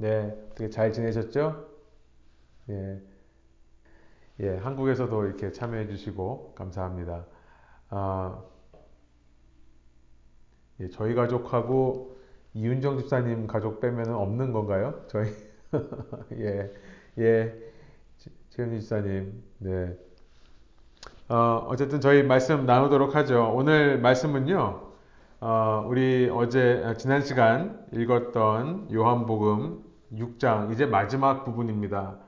네, 어떻게 잘 지내셨죠? 예, 예, 한국에서도 이렇게 참여해 주시고 감사합니다. 아, 예, 저희 가족하고 이윤정 집사님 가족 빼면 없는 건가요? 저희 예, 예, 최현 집사님, 네. 어, 어쨌든 저희 말씀 나누도록 하죠. 오늘 말씀은요, 어, 우리 어제 아, 지난 시간 읽었던 요한복음 6장 이제 마지막 부분입니다.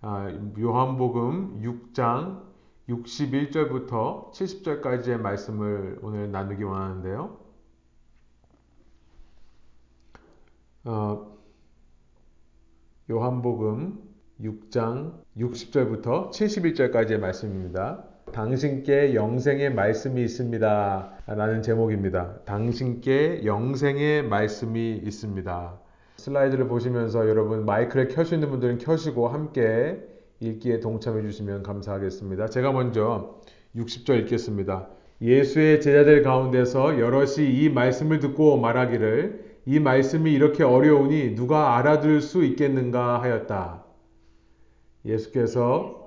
아, 요한복음 6장 61절부터 70절까지의 말씀을 오늘 나누기 원하는데요. 어, 요한복음 6장 60절부터 71절까지의 말씀입니다. 당신께 영생의 말씀이 있습니다. 라는 제목입니다. 당신께 영생의 말씀이 있습니다. 슬라이드를 보시면서 여러분 마이크를 켜수 있는 분들은 켜시고 함께 읽기에 동참해 주시면 감사하겠습니다. 제가 먼저 60절 읽겠습니다. 예수의 제자들 가운데서 여럿이 이 말씀을 듣고 말하기를 이 말씀이 이렇게 어려우니 누가 알아들 수 있겠는가 하였다. 예수께서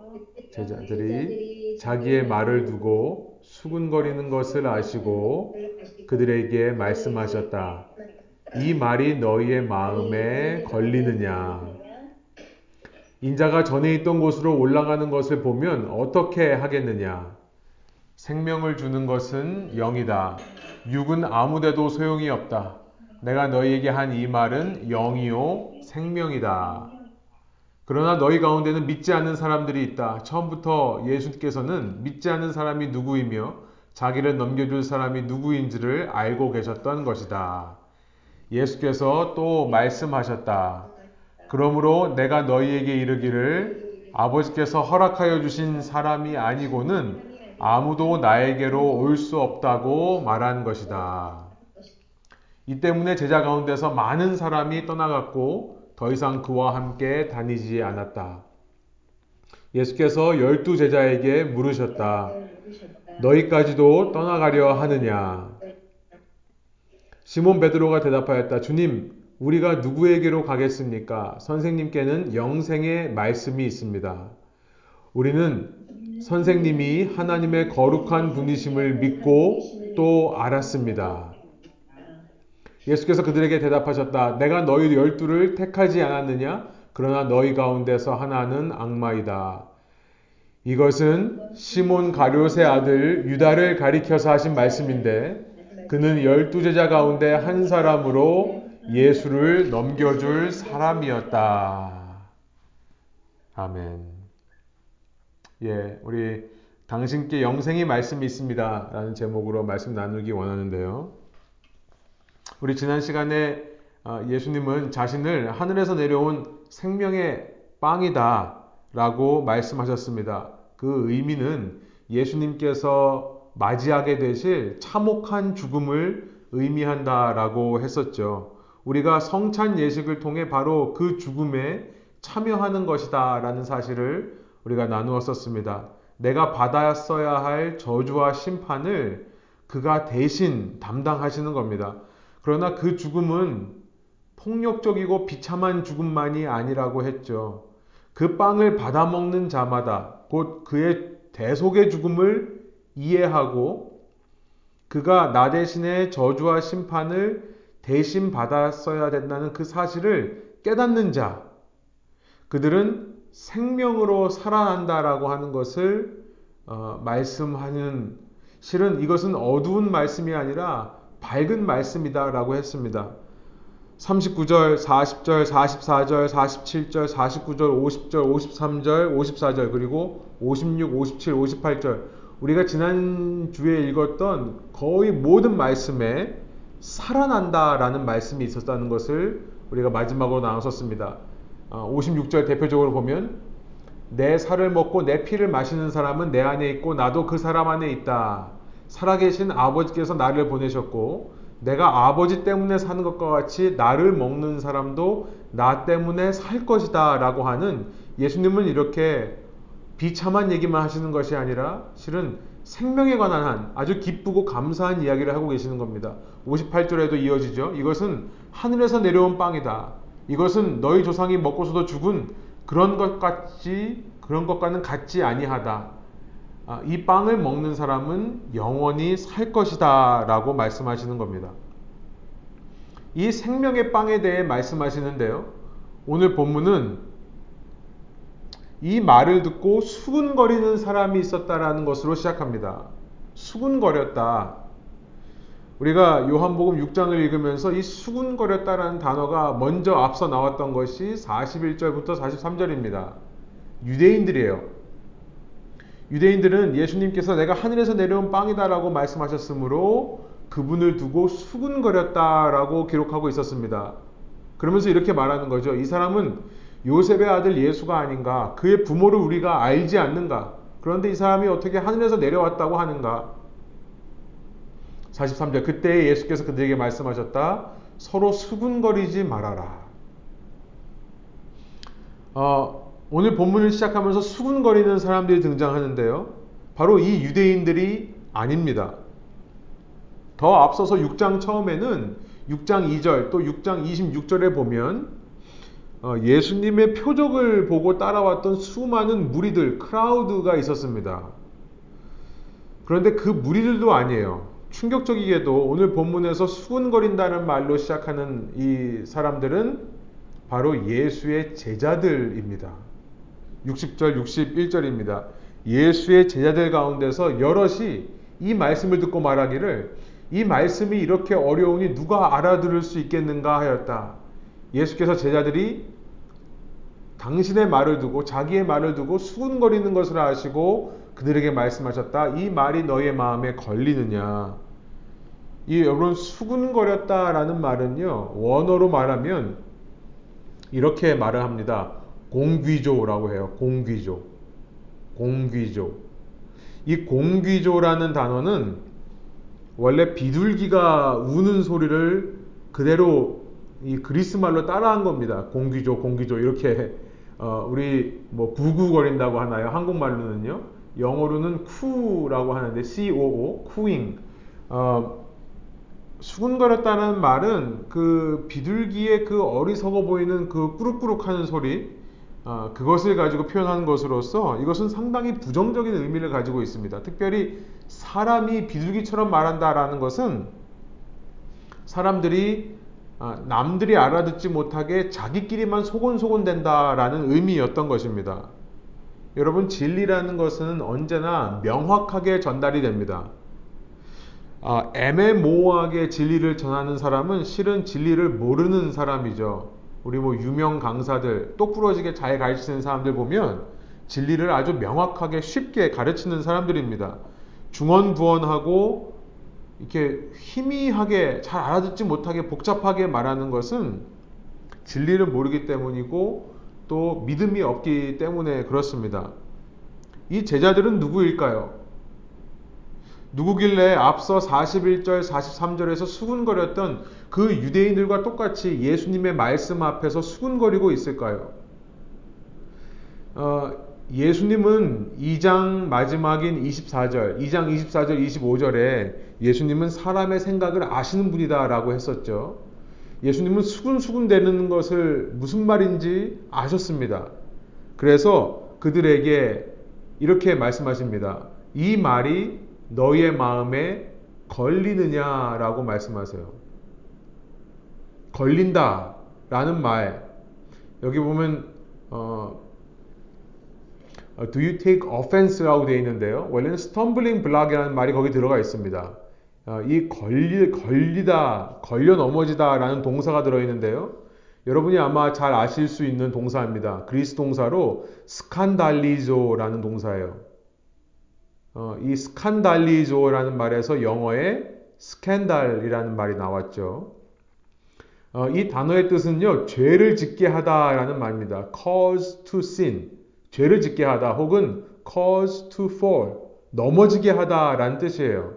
제자들이 자기의 말을 두고 수군거리는 것을 아시고 그들에게 말씀하셨다. 이 말이 너희의 마음에 걸리느냐? 인자가 전에 있던 곳으로 올라가는 것을 보면 어떻게 하겠느냐? 생명을 주는 것은 영이다. 육은 아무데도 소용이 없다. 내가 너희에게 한 이 말은 영이요 생명이다. 그러나 너희 가운데는 믿지 않는 사람들이 있다. 처음부터 예수께서는 믿지 않는 사람이 누구이며 자기를 넘겨줄 사람이 누구인지를 알고 계셨던 것이다. 예수께서 또 말씀하셨다. 그러므로 내가 너희에게 이르기를 아버지께서 허락하여 주신 사람이 아니고는 아무도 나에게로 올 수 없다고 말한 것이다. 이 때문에 제자 가운데서 많은 사람이 떠나갔고 더 이상 그와 함께 다니지 않았다. 예수께서 열두 제자에게 물으셨다. 너희까지도 떠나가려 하느냐? 시몬 베드로가 대답하였다. 주님, 우리가 누구에게로 가겠습니까? 선생님께는 영생의 말씀이 있습니다. 우리는 선생님이 하나님의 거룩한 분이심을 믿고 또 알았습니다. 예수께서 그들에게 대답하셨다. 내가 너희 열두를 택하지 않았느냐? 그러나 너희 가운데서 하나는 악마이다. 이것은 시몬 가룟의 아들 유다를 가리켜서 하신 말씀인데 그는 열두 제자 가운데 한 사람으로 예수를 넘겨줄 사람이었다. 아멘. 예, 우리 당신께 영생의 말씀이 있습니다. 라는 제목으로 말씀 나누기 원하는데요. 우리 지난 시간에 어, 예수님은 자신을 하늘에서 내려온 생명의 빵이다 라고 말씀하셨습니다. 그 의미는 예수님께서 맞이하게 되실 참혹한 죽음을 의미한다라고 했었죠. 우리가 성찬 예식을 통해 바로 그 죽음에 참여하는 것이다 라는 사실을 우리가 나누었었습니다. 내가 받았어야 할 저주와 심판을 그가 대신 담당하시는 겁니다. 그러나 그 죽음은 폭력적이고 비참한 죽음만이 아니라고 했죠. 그 빵을 받아먹는 자마다 곧 그의 대속의 죽음을 이해하고 그가 나 대신에 저주와 심판을 대신 받았어야 된다는 그 사실을 깨닫는 자, 그들은 생명으로 살아난다라고 하는 것을 어, 말씀하는 실은 이것은 어두운 말씀이 아니라 밝은 말씀이다라고 했습니다. 39절, 40절, 44절, 47절, 49절, 50절, 53절, 54절, 그리고 56, 57, 58절. 우리가 지난주에 읽었던 거의 모든 말씀에 살아난다라는 말씀이 있었다는 것을 우리가 마지막으로 나눴었습니다. 56절 어, 대표적으로 보면 내 살을 먹고 내 피를 마시는 사람은 내 안에 있고 나도 그 사람 안에 있다. 살아계신 아버지께서 나를 보내셨고 내가 아버지 때문에 사는 것과 같이 나를 먹는 사람도 나 때문에 살 것이다 라고 하는 예수님은 이렇게 비참한 얘기만 하시는 것이 아니라 실은 생명에 관한 한 아주 기쁘고 감사한 이야기를 하고 계시는 겁니다. 58절에도 이어지죠. 이것은 하늘에서 내려온 빵이다. 이것은 너희 조상이 먹고서도 죽은 그런 것 같지 그런 것과는 같지 아니하다. 아, 이 빵을 먹는 사람은 영원히 살 것이다라고 말씀하시는 겁니다. 이 생명의 빵에 대해 말씀하시는데요. 오늘 본문은 이 말을 듣고 수군거리는 사람이 있었다라는 것으로 시작합니다. 수군거렸다. 우리가 요한복음 6장을 읽으면서 이 수군거렸다라는 단어가 먼저 앞서 나왔던 것이 41절부터 43절입니다. 유대인들이에요. 유대인들은 예수님께서 내가 하늘에서 내려온 빵이다라고 말씀하셨으므로 그분을 두고 수군거렸다라고 기록하고 있었습니다. 그러면서 이렇게 말하는 거죠. 이 사람은 요셉의 아들 예수가 아닌가? 그의 부모를 우리가 알지 않는가? 그런데 이 사람이 어떻게 하늘에서 내려왔다고 하는가? 43절 그때 예수께서 그들에게 말씀하셨다. 서로 수군거리지 말아라. 어, 오늘 본문을 시작하면서 수군거리는 사람들이 등장하는데요. 바로 이 유대인들이 아닙니다. 더 앞서서 6장 처음에는 6장 2절 또 6장 26절에 보면 어, 예수님의 표적을 보고 따라왔던 수많은 무리들, 크라우드가 있었습니다. 그런데 그 무리들도 아니에요. 충격적이게도 오늘 본문에서 수군거린다는 말로 시작하는 이 사람들은 바로 예수의 제자들입니다. 60절, 61절입니다. 예수의 제자들 가운데서 여럿이 이 말씀을 듣고 말하기를 이 말씀이 이렇게 어려우니 누가 알아들을 수 있겠는가 하였다. 예수께서 제자들이 당신의 말을 두고 자기의 말을 두고 수군거리는 것을 아시고 그들에게 말씀하셨다. 이 말이 너의 마음에 걸리느냐? 이 여러분 수군거렸다라는 말은요 원어로 말하면 이렇게 말을 합니다. 공귀조라고 해요. 공귀조, 공귀조. 이 공귀조라는 단어는 원래 비둘기가 우는 소리를 그대로 이 그리스 말로 따라한 겁니다. 공귀조, 공귀조 이렇게 어, 우리 뭐 구구거린다고 하나요? 한국말로는요. 영어로는 쿠라고 하는데 C-O-O, 쿠잉. 어, 수군거렸다는 말은 그 비둘기의 그 어리석어 보이는 그 꾸룩꾸룩하는 소리, 어, 그것을 가지고 표현하는 것으로서 이것은 상당히 부정적인 의미를 가지고 있습니다. 특별히 사람이 비둘기처럼 말한다라는 것은 사람들이 아, 남들이 알아듣지 못하게 자기끼리만 소곤소곤 된다라는 의미였던 것입니다. 여러분, 진리라는 것은 언제나 명확하게 전달이 됩니다. 아, 애매모호하게 진리를 전하는 사람은 실은 진리를 모르는 사람이죠. 우리 뭐 유명 강사들, 똑부러지게 잘 가르치는 사람들 보면 진리를 아주 명확하게 쉽게 가르치는 사람들입니다. 중언부언하고 이렇게 희미하게 잘 알아듣지 못하게 복잡하게 말하는 것은 진리를 모르기 때문이고 또 믿음이 없기 때문에 그렇습니다. 이 제자들은 누구일까요? 누구길래 앞서 41절, 43절에서 수군거렸던 그 유대인들과 똑같이 예수님의 말씀 앞에서 수군거리고 있을까요? 어, 예수님은 2장 마지막인 24절, 2장 24절, 25절에 예수님은 사람의 생각을 아시는 분이다라고 했었죠. 예수님은 수군수군 되는 것을 무슨 말인지 아셨습니다. 그래서 그들에게 이렇게 말씀하십니다. 이 말이 너희의 마음에 걸리느냐라고 말씀하세요. 걸린다 라는 말. 여기 보면 어, 어, do you take offense라고 되어 있는데요. 원래는 stumbling block이라는 말이 거기 들어가 있습니다. 어, 이 걸리, 걸리다, 걸려 넘어지다 라는 동사가 들어있는데요. 여러분이 아마 잘 아실 수 있는 동사입니다. 그리스 동사로 스칸달리조라는 동사예요. 어, 이 스칸달리조라는 말에서 영어에 스캔달이라는 말이 나왔죠. 어, 이 단어의 뜻은요, 죄를 짓게 하다라는 말입니다. cause to sin. 죄를 짓게 하다 혹은 cause to fall, 넘어지게 하다라는 뜻이에요.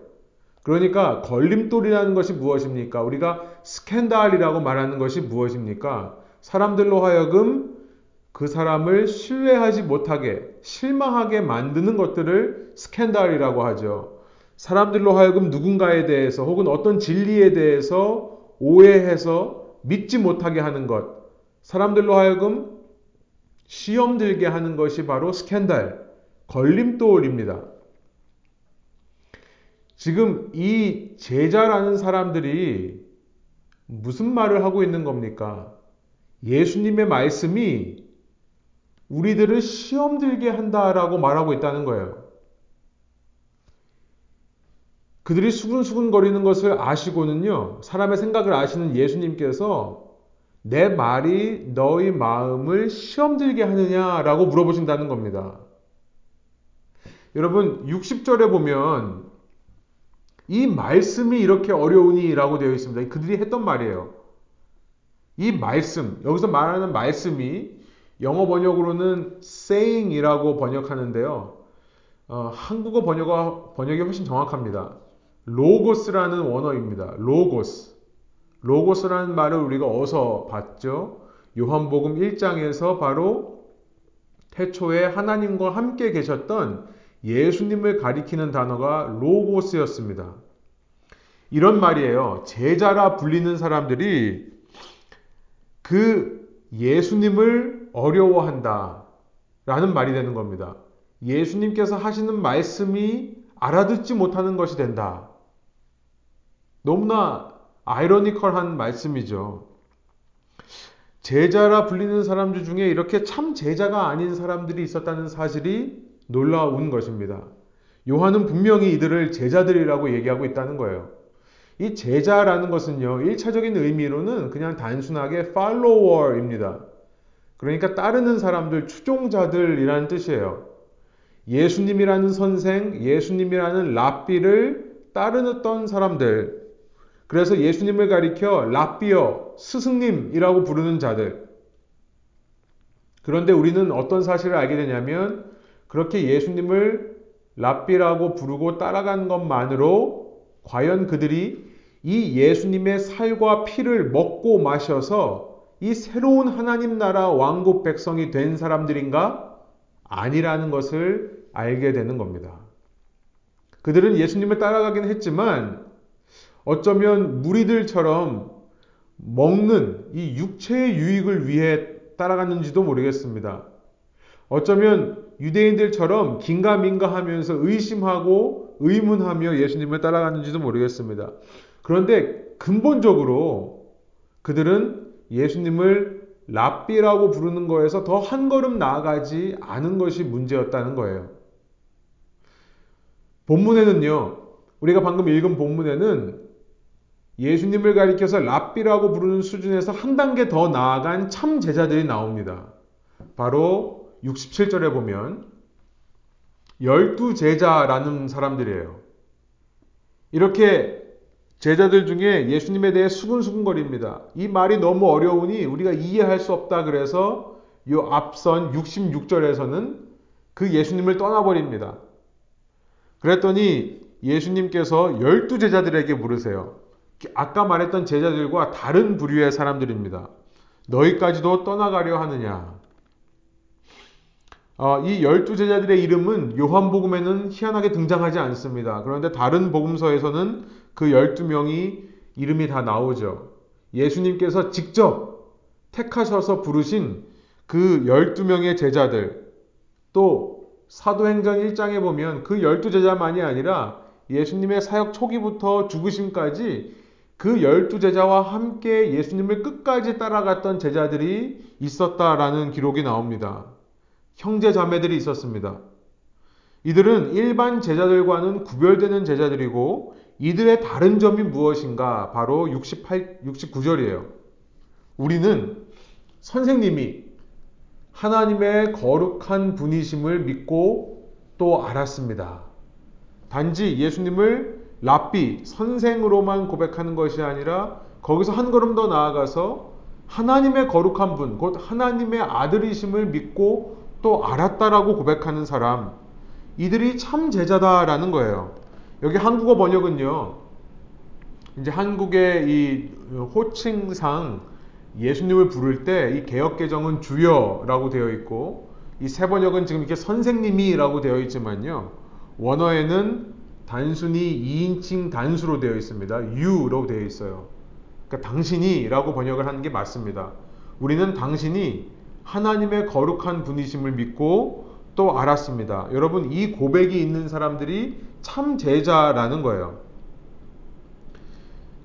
그러니까 걸림돌이라는 것이 무엇입니까? 우리가 스캔달이라고 말하는 것이 무엇입니까? 사람들로 하여금 그 사람을 신뢰하지 못하게 실망하게 만드는 것들을 스캔달이라고 하죠. 사람들로 하여금 누군가에 대해서 혹은 어떤 진리에 대해서 오해해서 믿지 못하게 하는 것. 사람들로 하여금 시험 들게 하는 것이 바로 스캔들, 걸림돌입니다. 지금 이 제자라는 사람들이 무슨 말을 하고 있는 겁니까? 예수님의 말씀이 우리들을 시험 들게 한다라고 말하고 있다는 거예요. 그들이 수근수근 거리는 것을 아시고는요, 사람의 생각을 아시는 예수님께서 내 말이 너희 마음을 시험 들게 하느냐라고 물어보신다는 겁니다. 여러분, 60절에 보면 이 말씀이 이렇게 어려우니 라고 되어 있습니다. 그들이 했던 말이에요. 이 말씀, 여기서 말하는 말씀이 영어 번역으로는 saying이라고 번역하는데요. 어, 한국어 번역어, 번역이 훨씬 정확합니다. 로고스라는 원어입니다. 로고스. 로고스라는 말을 우리가 어서 봤죠. 요한복음 1장에서 바로 태초에 하나님과 함께 계셨던 예수님을 가리키는 단어가 로고스였습니다. 이런 말이에요. 제자라 불리는 사람들이 그 예수님을 어려워한다. 라는 말이 되는 겁니다. 예수님께서 하시는 말씀이 알아듣지 못하는 것이 된다. 너무나 아이러니컬한 말씀이죠. 제자라 불리는 사람들 중에 이렇게 참 제자가 아닌 사람들이 있었다는 사실이 놀라운 것입니다. 요한은 분명히 이들을 제자들이라고 얘기하고 있다는 거예요. 이 제자라는 것은요, 1차적인 의미로는 그냥 단순하게 follower입니다. 그러니까 따르는 사람들, 추종자들이라는 뜻이에요. 예수님이라는 선생, 예수님이라는 랍비를 따르던 사람들. 그래서 예수님을 가리켜 랍비어, 스승님이라고 부르는 자들. 그런데 우리는 어떤 사실을 알게 되냐면 그렇게 예수님을 랍비라고 부르고 따라간 것만으로 과연 그들이 이 예수님의 살과 피를 먹고 마셔서 이 새로운 하나님 나라 왕국 백성이 된 사람들인가? 아니라는 것을 알게 되는 겁니다. 그들은 예수님을 따라가긴 했지만 어쩌면 무리들처럼 먹는 이 육체의 유익을 위해 따라갔는지도 모르겠습니다. 어쩌면 유대인들처럼 긴가민가 하면서 의심하고 의문하며 예수님을 따라갔는지도 모르겠습니다. 그런데 근본적으로 그들은 예수님을 랍비라고 부르는 거에서 더 한 걸음 나아가지 않은 것이 문제였다는 거예요. 본문에는요, 우리가 방금 읽은 본문에는 예수님을 가리켜서 랍비라고 부르는 수준에서 한 단계 더 나아간 참 제자들이 나옵니다. 바로 67절에 보면 열두 제자라는 사람들이에요. 이렇게 제자들 중에 예수님에 대해 수근수근거립니다. 이 말이 너무 어려우니 우리가 이해할 수 없다 그래서 이 앞선 66절에서는 그 예수님을 떠나버립니다. 그랬더니 예수님께서 열두 제자들에게 물으세요. 아까 말했던 제자들과 다른 부류의 사람들입니다. 너희까지도 떠나가려 하느냐? 어, 이 열두 제자들의 이름은 요한복음에는 희한하게 등장하지 않습니다. 그런데 다른 복음서에서는 그 열두 명이 이름이 다 나오죠. 예수님께서 직접 택하셔서 부르신 그 열두 명의 제자들, 또 사도행전 1장에 보면 그 열두 제자만이 아니라 예수님의 사역 초기부터 죽으심까지 그 열두 제자와 함께 예수님을 끝까지 따라갔던 제자들이 있었다라는 기록이 나옵니다. 형제 자매들이 있었습니다. 이들은 일반 제자들과는 구별되는 제자들이고 이들의 다른 점이 무엇인가? 바로 68, 69절이에요. 우리는 선생님이 하나님의 거룩한 분이심을 믿고 또 알았습니다. 단지 예수님을 랍비, 선생으로만 고백하는 것이 아니라 거기서 한 걸음 더 나아가서 하나님의 거룩한 분, 곧 하나님의 아들이심을 믿고 또 알았다라고 고백하는 사람, 이들이 참 제자다라는 거예요. 여기 한국어 번역은요, 이제 한국의 이 호칭상 예수님을 부를 때 이 개혁 개정은 주여라고 되어 있고 이새 번역은 지금 이렇게 선생님이라고 되어 있지만요. 원어에는 단순히 2인칭 단수로 되어 있습니다. you로 되어 있어요. 그러니까 당신이라고 번역을 하는 게 맞습니다. 우리는 당신이 하나님의 거룩한 분이심을 믿고 또 알았습니다. 여러분, 이 고백이 있는 사람들이 참 제자라는 거예요.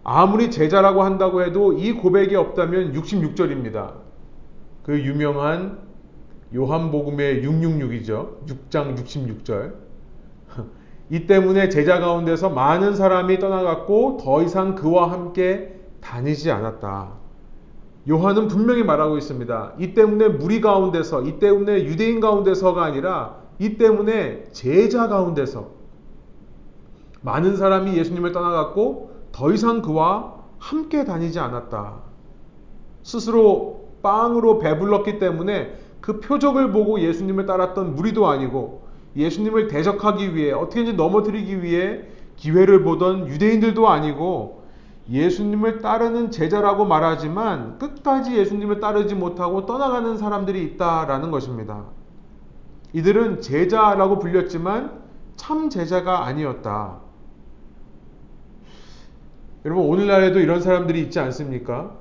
아무리 제자라고 한다고 해도 이 고백이 없다면 66절입니다. 그 유명한 요한복음의 666이죠. 6장 66절. 이 때문에 제자 가운데서 많은 사람이 떠나갔고 더 이상 그와 함께 다니지 않았다. 요한은 분명히 말하고 있습니다. 이 때문에 무리 가운데서, 이 때문에 유대인 가운데서가 아니라 이 때문에 제자 가운데서 많은 사람이 예수님을 떠나갔고 더 이상 그와 함께 다니지 않았다. 스스로 빵으로 배불렀기 때문에 그 표적을 보고 예수님을 따랐던 무리도 아니고 예수님을 대적하기 위해 어떻게든지 넘어뜨리기 위해 기회를 보던 유대인들도 아니고 예수님을 따르는 제자라고 말하지만 끝까지 예수님을 따르지 못하고 떠나가는 사람들이 있다라는 것입니다. 이들은 제자라고 불렸지만 참 제자가 아니었다. 여러분, 오늘날에도 이런 사람들이 있지 않습니까?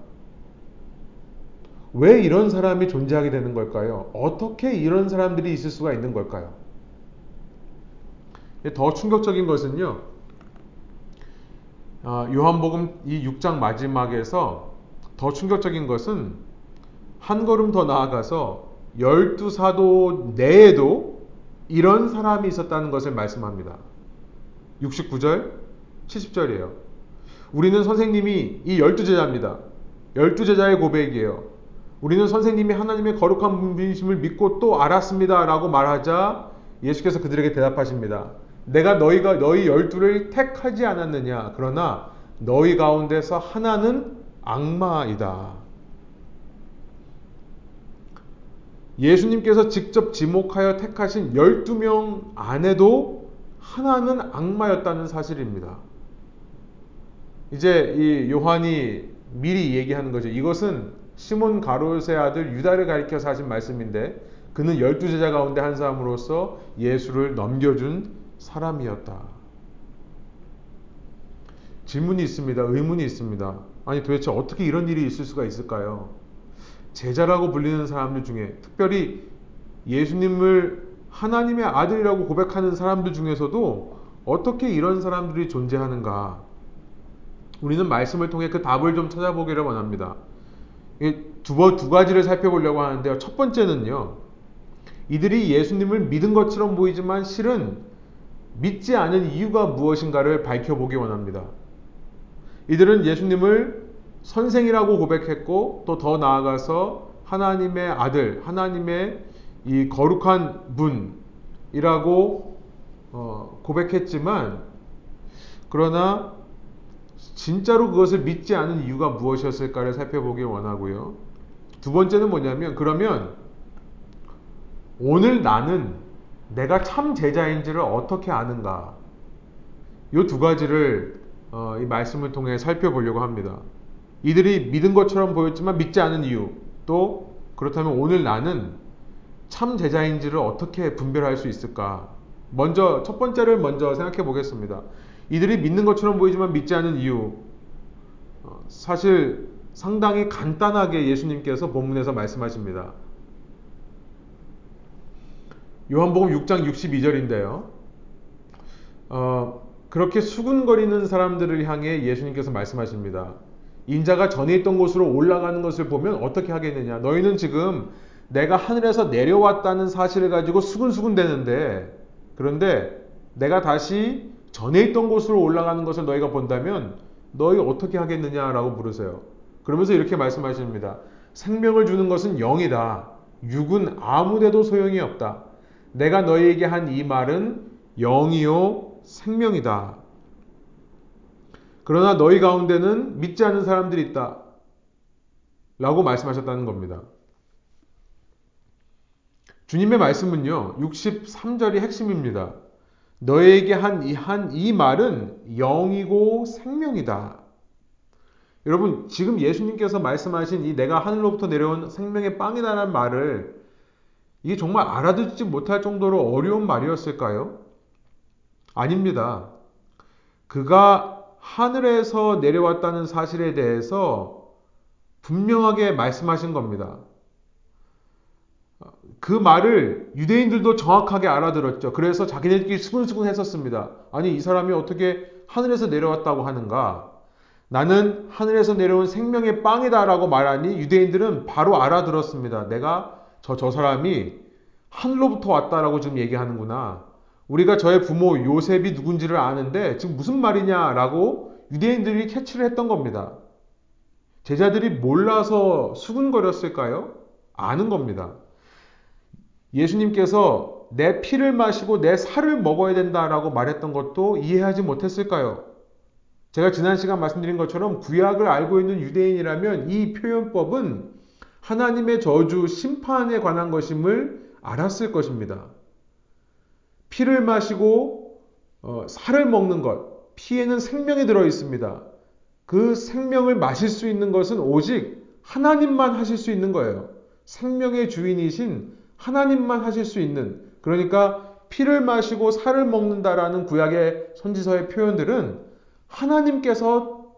왜 이런 사람이 존재하게 되는 걸까요? 어떻게 이런 사람들이 있을 수가 있는 걸까요? 더 충격적인 것은요, 아, 요한복음 이 6장 마지막에서 더 충격적인 것은 한 걸음 더 나아가서 열두 사도 내에도 이런 사람이 있었다는 것을 말씀합니다. 69절, 70절이에요. 우리는 선생님이 이 열두 제자입니다. 열두 제자의 고백이에요. 우리는 선생님이 하나님의 거룩한 분이심을 믿고 또 알았습니다. 라고 말하자 예수께서 그들에게 대답하십니다. 내가 너희가 너희 열두를 택하지 않았느냐. 그러나 너희 가운데서 하나는 악마이다. 예수님께서 직접 지목하여 택하신 12명 안에도 하나는 악마였다는 사실입니다. 이제 이 요한이 미리 얘기하는 거죠. 이것은 시몬 가롯의 아들 유다를 가리켜서 하신 말씀인데 그는 열두 제자 가운데 한 사람으로서 예수를 넘겨준 사람이었다. 질문이 있습니다. 의문이 있습니다. 아니 도대체 어떻게 이런 일이 있을 수가 있을까요? 제자라고 불리는 사람들 중에 특별히 예수님을 하나님의 아들이라고 고백하는 사람들 중에서도 어떻게 이런 사람들이 존재하는가? 우리는 말씀을 통해 그 답을 좀 찾아보기를 원합니다. 두, 두 가지를 살펴보려고 하는데요. 첫 번째는요. 이들이 예수님을 믿은 것처럼 보이지만 실은 믿지 않은 이유가 무엇인가를 밝혀보기 원합니다. 이들은 예수님을 선생이라고 고백했고 또 더 나아가서 하나님의 아들, 하나님의 이 거룩한 분이라고 어, 고백했지만 그러나 진짜로 그것을 믿지 않은 이유가 무엇이었을까를 살펴보기 원하고요. 두 번째는 뭐냐면 그러면 오늘 나는 내가 참 제자인지를 어떻게 아는가? 이 두 가지를 어, 이 말씀을 통해 살펴보려고 합니다. 이들이 믿은 것처럼 보였지만 믿지 않은 이유, 또 그렇다면 오늘 나는 참 제자인지를 어떻게 분별할 수 있을까? 먼저 첫 번째를 먼저 생각해 보겠습니다. 이들이 믿는 것처럼 보이지만 믿지 않은 이유. 어, 사실 상당히 간단하게 예수님께서 본문에서 말씀하십니다. 요한복음 6장 62절인데요. 어, 그렇게 수군거리는 사람들을 향해 예수님께서 말씀하십니다. 인자가 전에 있던 곳으로 올라가는 것을 보면 어떻게 하겠느냐? 너희는 지금 내가 하늘에서 내려왔다는 사실을 가지고 수군수군 되는데, 그런데 내가 다시 전에 있던 곳으로 올라가는 것을 너희가 본다면 너희 어떻게 하겠느냐라고 물으세요. 그러면서 이렇게 말씀하십니다. 생명을 주는 것은 영이다. 육은 아무데도 소용이 없다. 내가 너희에게 한 이 말은 영이요 생명이다. 그러나 너희 가운데는 믿지 않는 사람들이 있다. 라고 말씀하셨다는 겁니다. 주님의 말씀은요, 63절이 핵심입니다. 너에게 한 이 한 이 말은 영이고 생명이다. 여러분, 지금 예수님께서 말씀하신 이 내가 하늘로부터 내려온 생명의 빵이다라는 말을 이게 정말 알아듣지 못할 정도로 어려운 말이었을까요? 아닙니다. 그가 하늘에서 내려왔다는 사실에 대해서 분명하게 말씀하신 겁니다. 그 말을 유대인들도 정확하게 알아들었죠. 그래서 자기네들끼리 수근수근 했었습니다. 아니, 이 사람이 어떻게 하늘에서 내려왔다고 하는가? 나는 하늘에서 내려온 생명의 빵이다라고 말하니 유대인들은 바로 알아들었습니다. 내가 저, 저 사람이 하늘로부터 왔다라고 지금 얘기하는구나. 우리가 저의 부모 요셉이 누군지를 아는데 지금 무슨 말이냐라고 유대인들이 캐치를 했던 겁니다. 제자들이 몰라서 수근거렸을까요? 아는 겁니다. 예수님께서 내 피를 마시고 내 살을 먹어야 된다라고 말했던 것도 이해하지 못했을까요? 제가 지난 시간 말씀드린 것처럼 구약을 알고 있는 유대인이라면 이 표현법은 하나님의 저주, 심판에 관한 것임을 알았을 것입니다. 피를 마시고 어, 살을 먹는 것, 피에는 생명이 들어 있습니다. 그 생명을 마실 수 있는 것은 오직 하나님만 하실 수 있는 거예요. 생명의 주인이신 하나님만 하실 수 있는 그러니까 피를 마시고 살을 먹는다라는 구약의 선지서의 표현들은 하나님께서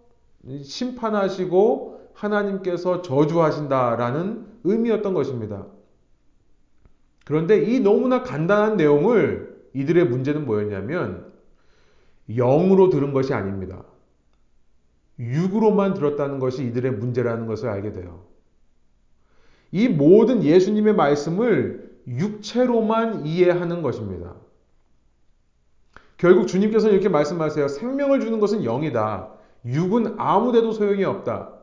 심판하시고 하나님께서 저주하신다라는 의미였던 것입니다. 그런데 이 너무나 간단한 내용을 이들의 문제는 뭐였냐면 영으로 들은 것이 아닙니다. 육으로만 들었다는 것이 이들의 문제라는 것을 알게 돼요. 이 모든 예수님의 말씀을 육체로만 이해하는 것입니다. 결국 주님께서는 이렇게 말씀하세요. 생명을 주는 것은 영이다. 육은 아무데도 소용이 없다.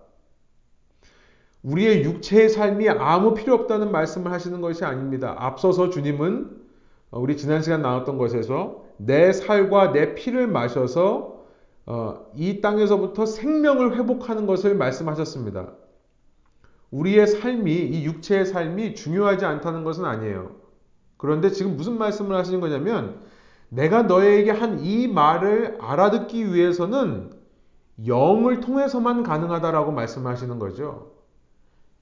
우리의 육체의 삶이 아무 필요 없다는 말씀을 하시는 것이 아닙니다. 앞서서 주님은 우리 지난 시간 나눴던 것에서 내 살과 내 피를 마셔서 어, 이 땅에서부터 생명을 회복하는 것을 말씀하셨습니다. 우리의 삶이, 이 육체의 삶이 중요하지 않다는 것은 아니에요. 그런데 지금 무슨 말씀을 하시는 거냐면, 내가 너에게 한 이 말을 알아듣기 위해서는 영을 통해서만 가능하다라고 말씀하시는 거죠.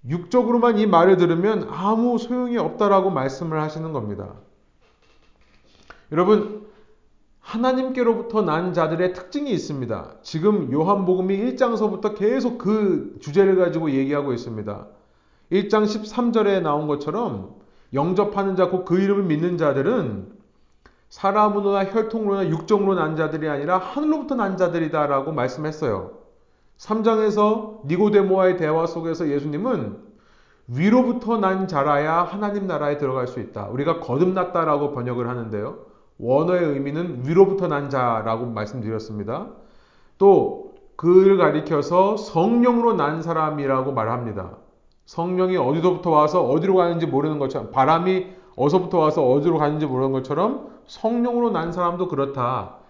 육적으로만 이 말을 들으면 아무 소용이 없다라고 말씀을 하시는 겁니다. 여러분, 하나님께로부터 난 자들의 특징이 있습니다. 지금 요한복음이 1장서부터 계속 그 주제를 가지고 얘기하고 있습니다. 1장 13절에 나온 것처럼 영접하는 자, 곧 그 이름을 믿는 자들은 사람으로나 혈통으로나 육정으로 난 자들이 아니라 하늘로부터 난 자들이다라고 말씀했어요. 3장에서 니고데모와의 대화 속에서 예수님은 위로부터 난 자라야 하나님 나라에 들어갈 수 있다. 우리가 거듭났다라고 번역을 하는데요. 원어의 의미는 위로부터 난 자라고 말씀드렸습니다. 또 그를 가리켜서 성령으로 난 사람이라고 말합니다. 성령이 어디서부터 와서 어디로 가는지 모르는 것처럼 바람이 어디서부터 와서 어디로 가는지 모르는 것처럼 성령으로 난 사람도 그렇다.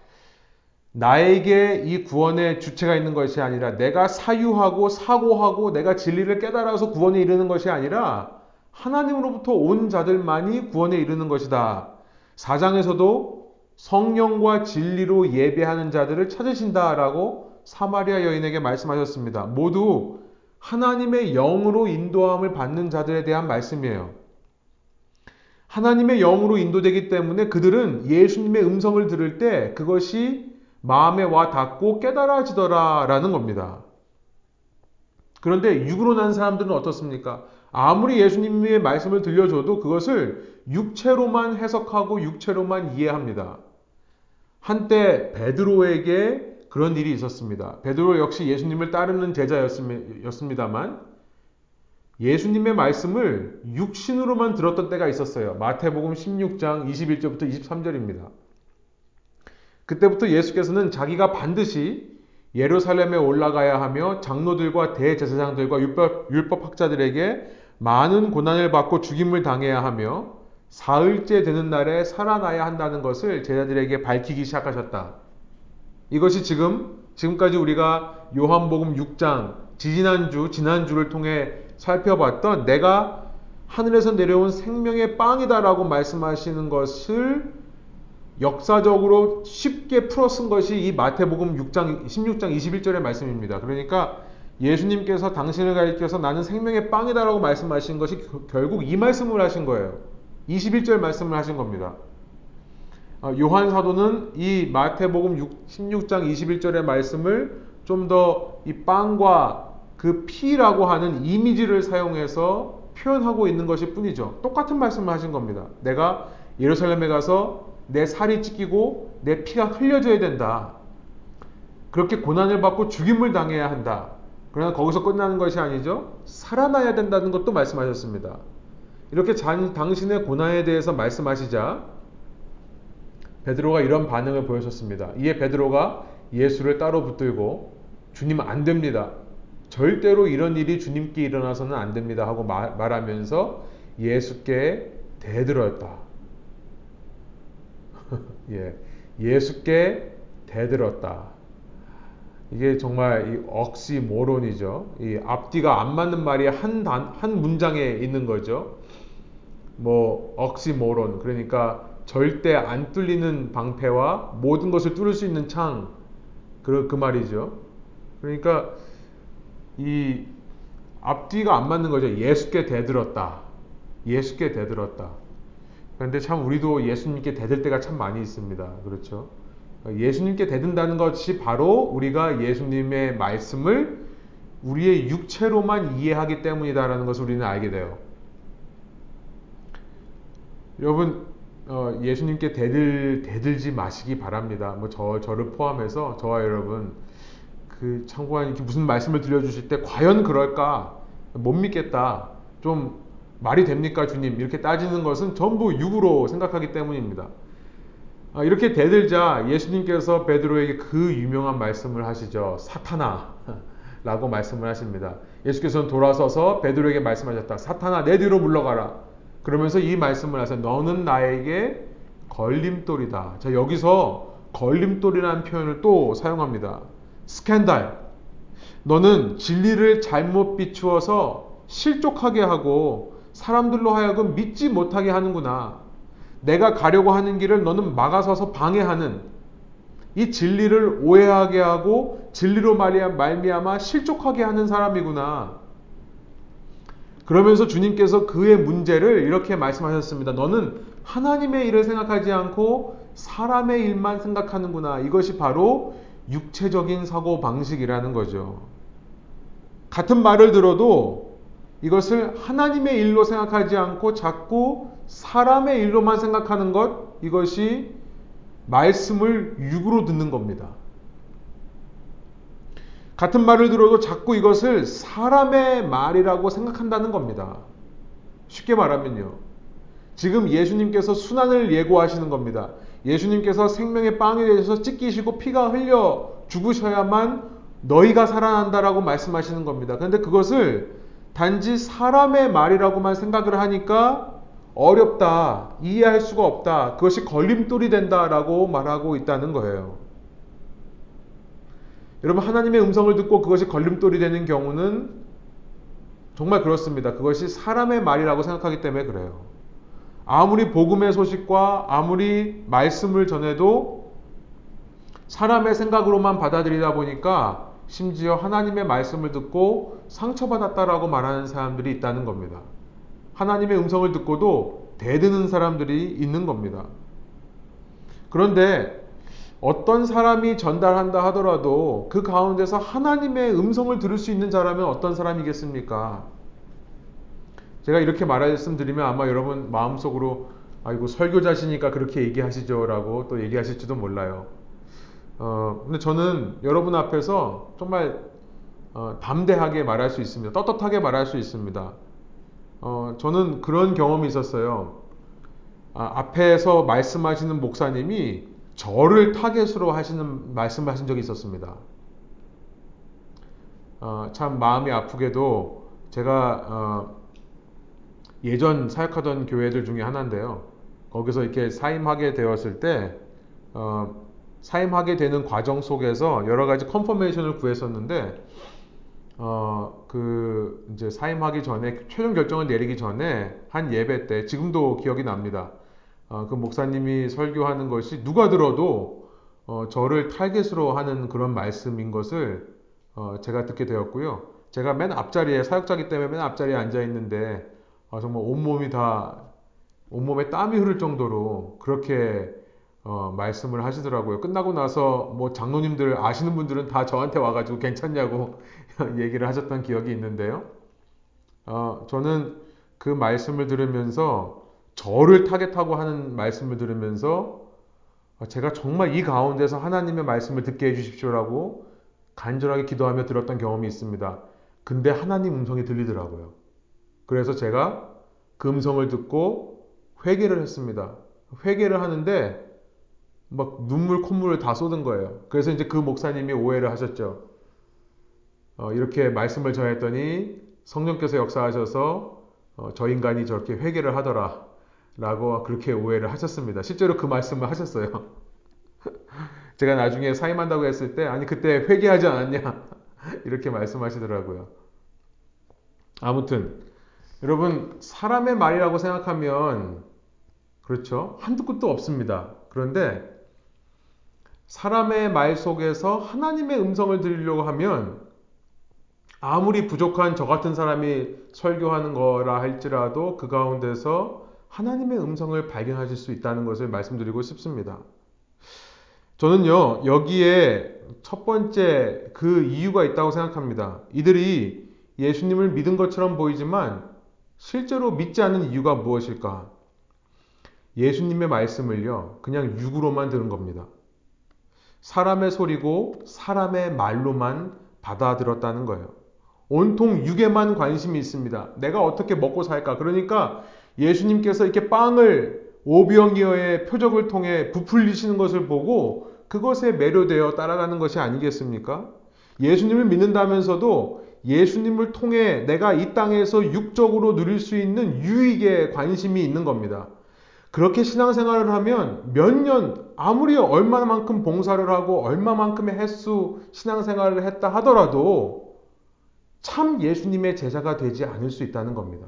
나에게 이 구원의 주체가 있는 것이 아니라 내가 사유하고 사고하고 내가 진리를 깨달아서 구원에 이르는 것이 아니라 하나님으로부터 온 자들만이 구원에 이르는 것이다. 4장에서도 성령과 진리로 예배하는 자들을 찾으신다라고 사마리아 여인에게 말씀하셨습니다. 모두 하나님의 영으로 인도함을 받는 자들에 대한 말씀이에요. 하나님의 영으로 인도되기 때문에 그들은 예수님의 음성을 들을 때 그것이 마음에 와 닿고 깨달아지더라 라는 겁니다. 그런데 육으로 난 사람들은 어떻습니까? 아무리 예수님의 말씀을 들려줘도 그것을 육체로만 해석하고 육체로만 이해합니다. 한때 베드로에게 그런 일이 있었습니다. 베드로 역시 예수님을 따르는 제자였습니다만 예수님의 말씀을 육신으로만 들었던 때가 있었어요. 마태복음 16장 21절부터 23절입니다. 그때부터 예수께서는 자기가 반드시 예루살렘에 올라가야 하며 장로들과 대제사장들과 율법, 율법학자들에게 많은 고난을 받고 죽임을 당해야 하며 사흘째 되는 날에 살아나야 한다는 것을 제자들에게 밝히기 시작하셨다. 이것이 지금 지금까지 우리가 요한복음 6장 지지난주 지난주를 통해 살펴봤던 내가 하늘에서 내려온 생명의 빵이다라고 말씀하시는 것을 역사적으로 쉽게 풀어 쓴 것이 이 마태복음 6장 16장 21절의 말씀입니다. 그러니까 예수님께서 당신을 가리켜서 나는 생명의 빵이다라고 말씀하신 것이 결국 이 말씀을 하신 거예요. 21절 말씀을 하신 겁니다. 어, 요한 사도는 이 마태복음 16장 21절의 말씀을 좀 더 이 빵과 그 피라고 하는 이미지를 사용해서 표현하고 있는 것일 뿐이죠. 똑같은 말씀을 하신 겁니다. 내가 예루살렘에 가서 내 살이 찢기고 내 피가 흘려져야 된다. 그렇게 고난을 받고 죽임을 당해야 한다. 그러나 거기서 끝나는 것이 아니죠. 살아나야 된다는 것도 말씀하셨습니다. 이렇게 당신의 고난에 대해서 말씀하시자 베드로가 이런 반응을 보여줬습니다. 이에 베드로가 예수를 따로 붙들고 주님 안 됩니다. 절대로 이런 일이 주님께 일어나서는 안 됩니다 하고 말, 말하면서 예수께 대들었다. 예, 예수께 대들었다. 이게 정말 이 억시모론이죠. 이 앞뒤가 안 맞는 말이 한 단, 한 문장에 있는 거죠. 뭐 억시모론 그러니까 절대 안 뚫리는 방패와 모든 것을 뚫을 수 있는 창. 그, 그 말이죠. 그러니까 이 앞뒤가 안 맞는 거죠. 예수께 대들었다. 예수께 대들었다. 그런데 참 우리도 예수님께 대들 때가 참 많이 있습니다. 그렇죠? 예수님께 대든다는 것이 바로 우리가 예수님의 말씀을 우리의 육체로만 이해하기 때문이다라는 것을 우리는 알게 돼요. 여러분 어, 예수님께 대들 대들지 마시기 바랍니다. 뭐 저 저를 포함해서 저와 여러분 그 이렇게 무슨 말씀을 들려주실 때 과연 그럴까 못 믿겠다 좀 말이 됩니까 주님 이렇게 따지는 것은 전부 육으로 생각하기 때문입니다. 아, 이렇게 대들자 예수님께서 베드로에게 그 유명한 말씀을 하시죠. 사탄아 라고 말씀을 하십니다. 예수께서는 돌아서서 베드로에게 말씀하셨다. 사탄아 내 뒤로 물러가라. 그러면서 이 말씀을 하세요. 너는 나에게 걸림돌이다. 자, 여기서 걸림돌이라는 표현을 또 사용합니다. 스캔달. 너는 진리를 잘못 비추어서 실족하게 하고 사람들로 하여금 믿지 못하게 하는구나. 내가 가려고 하는 길을 너는 막아서서 방해하는 이 진리를 오해하게 하고 진리로 말미암아 실족하게 하는 사람이구나. 그러면서 주님께서 그의 문제를 이렇게 말씀하셨습니다. 너는 하나님의 일을 생각하지 않고 사람의 일만 생각하는구나. 이것이 바로 육체적인 사고 방식이라는 거죠. 같은 말을 들어도 이것을 하나님의 일로 생각하지 않고 자꾸 사람의 일로만 생각하는 것, 이것이 말씀을 육으로 듣는 겁니다. 같은 말을 들어도 자꾸 이것을 사람의 말이라고 생각한다는 겁니다. 쉽게 말하면요. 지금 예수님께서 순환을 예고하시는 겁니다. 예수님께서 생명의 빵이 되셔서 찢기시고 피가 흘려 죽으셔야만 너희가 살아난다라고 말씀하시는 겁니다. 그런데 그것을 단지 사람의 말이라고만 생각을 하니까 어렵다, 이해할 수가 없다, 그것이 걸림돌이 된다라고 말하고 있다는 거예요. 여러분 하나님의 음성을 듣고 그것이 걸림돌이 되는 경우는 정말 그렇습니다. 그것이 사람의 말이라고 생각하기 때문에 그래요. 아무리 복음의 소식과 아무리 말씀을 전해도 사람의 생각으로만 받아들이다 보니까 심지어 하나님의 말씀을 듣고 상처받았다라고 말하는 사람들이 있다는 겁니다. 하나님의 음성을 듣고도 대드는 사람들이 있는 겁니다. 그런데 어떤 사람이 전달한다 하더라도 그 가운데서 하나님의 음성을 들을 수 있는 자라면 어떤 사람이겠습니까? 제가 이렇게 말씀드리면 아마 여러분 마음속으로 아이고 설교자시니까 그렇게 얘기하시죠라고 또 얘기하실지도 몰라요. 어, 근데 저는 여러분 앞에서 정말 어, 담대하게 말할 수 있습니다. 떳떳하게 말할 수 있습니다. 어, 저는 그런 경험이 있었어요. 아, 앞에서 말씀하시는 목사님이 저를 타겟으로 하시는 말씀을 하신 적이 있었습니다. 어, 참 마음이 아프게도 제가 어, 예전 사역하던 교회들 중에 하나인데요. 거기서 이렇게 사임하게 되었을 때 어, 사임하게 되는 과정 속에서 여러 가지 컨퍼메이션을 구했었는데 어, 그 이제 사임하기 전에 최종 결정을 내리기 전에 한 예배 때 지금도 기억이 납니다. 어, 그 목사님이 설교하는 것이 누가 들어도 어, 저를 타겟으로 하는 그런 말씀인 것을 어, 제가 듣게 되었고요. 제가 맨 앞자리에 사역자기 때문에 맨 앞자리에 앉아 있는데 어, 정말 온몸이 다 온몸에 땀이 흐를 정도로 그렇게 어, 말씀을 하시더라고요. 끝나고 나서 뭐 장로님들 아시는 분들은 다 저한테 와가지고 괜찮냐고 얘기를 하셨던 기억이 있는데요. 어, 저는 그 말씀을 들으면서 저를 타겟하고 하는 말씀을 들으면서 제가 정말 이 가운데서 하나님의 말씀을 듣게 해주십시오라고 간절하게 기도하며 들었던 경험이 있습니다. 근데 하나님 음성이 들리더라고요. 그래서 제가 그 음성을 듣고 회개를 했습니다. 회개를 하는데 막 눈물 콧물을 다 쏟은 거예요. 그래서 이제 그 목사님이 오해를 하셨죠. 어, 이렇게 말씀을 전했더니 성령께서 역사하셔서 어, 저 인간이 저렇게 회개를 하더라. 라고 그렇게 오해를 하셨습니다. 실제로 그 말씀을 하셨어요. 제가 나중에 사임한다고 했을 때, 아니, 그때 회개하지 않았냐? 이렇게 말씀하시더라고요. 아무튼, 여러분, 사람의 말이라고 생각하면, 그렇죠? 한두 끝도 없습니다. 그런데, 사람의 말 속에서 하나님의 음성을 들으려고 하면, 아무리 부족한 저 같은 사람이 설교하는 거라 할지라도 그 가운데서 하나님의 음성을 발견하실 수 있다는 것을 말씀드리고 싶습니다. 저는요, 여기에 첫 번째 그 이유가 있다고 생각합니다. 이들이 예수님을 믿은 것처럼 보이지만 실제로 믿지 않는 이유가 무엇일까? 예수님의 말씀을요, 그냥 육으로만 들은 겁니다. 사람의 소리고 사람의 말로만 받아들었다는 거예요. 온통 육에만 관심이 있습니다. 내가 어떻게 먹고 살까? 그러니까 예수님께서 이렇게 빵을 오병이어의 표적을 통해 부풀리시는 것을 보고 그것에 매료되어 따라가는 것이 아니겠습니까? 예수님을 믿는다면서도 예수님을 통해 내가 이 땅에서 육적으로 누릴 수 있는 유익에 관심이 있는 겁니다. 그렇게 신앙생활을 하면 몇 년, 아무리 얼마만큼 봉사를 하고 얼마만큼의 횟수 신앙생활을 했다 하더라도 참 예수님의 제자가 되지 않을 수 있다는 겁니다.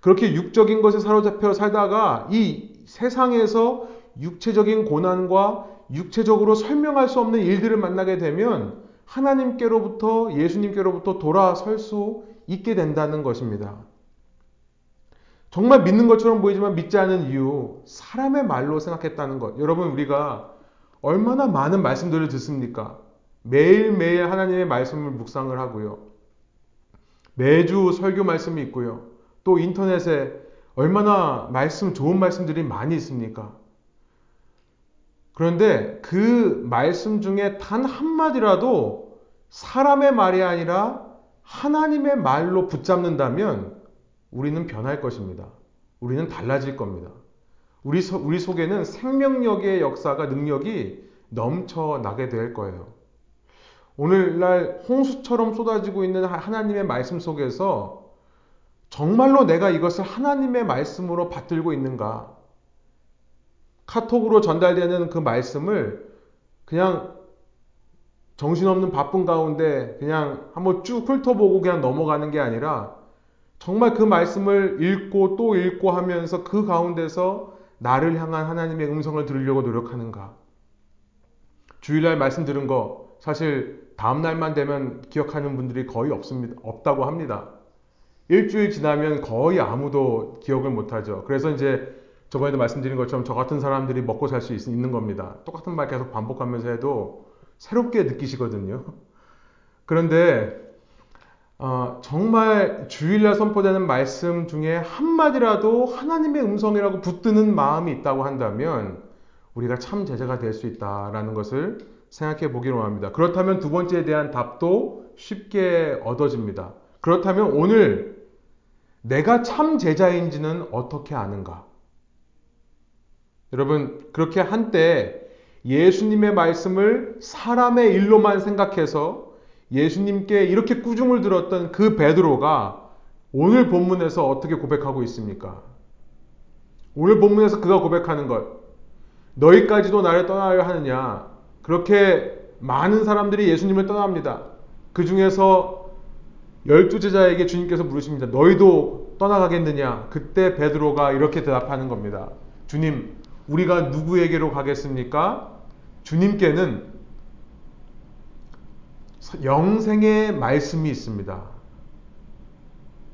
그렇게 육적인 것에 사로잡혀 살다가 이 세상에서 육체적인 고난과 육체적으로 설명할 수 없는 일들을 만나게 되면 하나님께로부터 예수님께로부터 돌아설 수 있게 된다는 것입니다. 정말 믿는 것처럼 보이지만 믿지 않은 이유, 사람의 말로 생각했다는 것. 여러분, 우리가 얼마나 많은 말씀들을 듣습니까? 매일매일 하나님의 말씀을 묵상을 하고요. 매주 설교 말씀이 있고요. 또 인터넷에 얼마나 말씀, 좋은 말씀들이 많이 있습니까? 그런데 그 말씀 중에 단 한마디라도 사람의 말이 아니라 하나님의 말로 붙잡는다면 우리는 변할 것입니다. 우리는 달라질 겁니다. 우리, 소, 우리 속에는 생명력의 역사가 능력이 넘쳐나게 될 거예요. 오늘날 홍수처럼 쏟아지고 있는 하나님의 말씀 속에서 정말로 내가 이것을 하나님의 말씀으로 받들고 있는가? 카톡으로 전달되는 그 말씀을 그냥 정신없는 바쁜 가운데 그냥 한번 쭉 훑어보고 그냥 넘어가는 게 아니라 정말 그 말씀을 읽고 또 읽고 하면서 그 가운데서 나를 향한 하나님의 음성을 들으려고 노력하는가. 주일날 말씀 들은 거 사실 다음 날만 되면 기억하는 분들이 거의 없습니다. 없다고 합니다. 일주일 지나면 거의 아무도 기억을 못하죠. 그래서 이제 저번에도 말씀드린 것처럼 저 같은 사람들이 먹고 살 수 있는 겁니다. 똑같은 말 계속 반복하면서 해도 새롭게 느끼시거든요. 그런데 어, 정말 주일날 선포되는 말씀 중에 한마디라도 하나님의 음성이라고 붙드는 마음이 있다고 한다면 우리가 참 제자가 될 수 있다라는 것을 생각해 보기로 합니다. 그렇다면 두 번째에 대한 답도 쉽게 얻어집니다. 그렇다면 오늘 내가 참 제자인지는 어떻게 아는가? 여러분, 그렇게 한때 예수님의 말씀을 사람의 일로만 생각해서 예수님께 이렇게 꾸중을 들었던 그 베드로가 오늘 본문에서 어떻게 고백하고 있습니까? 오늘 본문에서 그가 고백하는 것. 너희까지도 나를 떠나려 하느냐. 그렇게 많은 사람들이 예수님을 떠납니다. 그 중에서 열두 제자에게 주님께서 물으십니다. 너희도 떠나가겠느냐? 그때 베드로가 이렇게 대답하는 겁니다. 주님, 우리가 누구에게로 가겠습니까? 주님께는 영생의 말씀이 있습니다.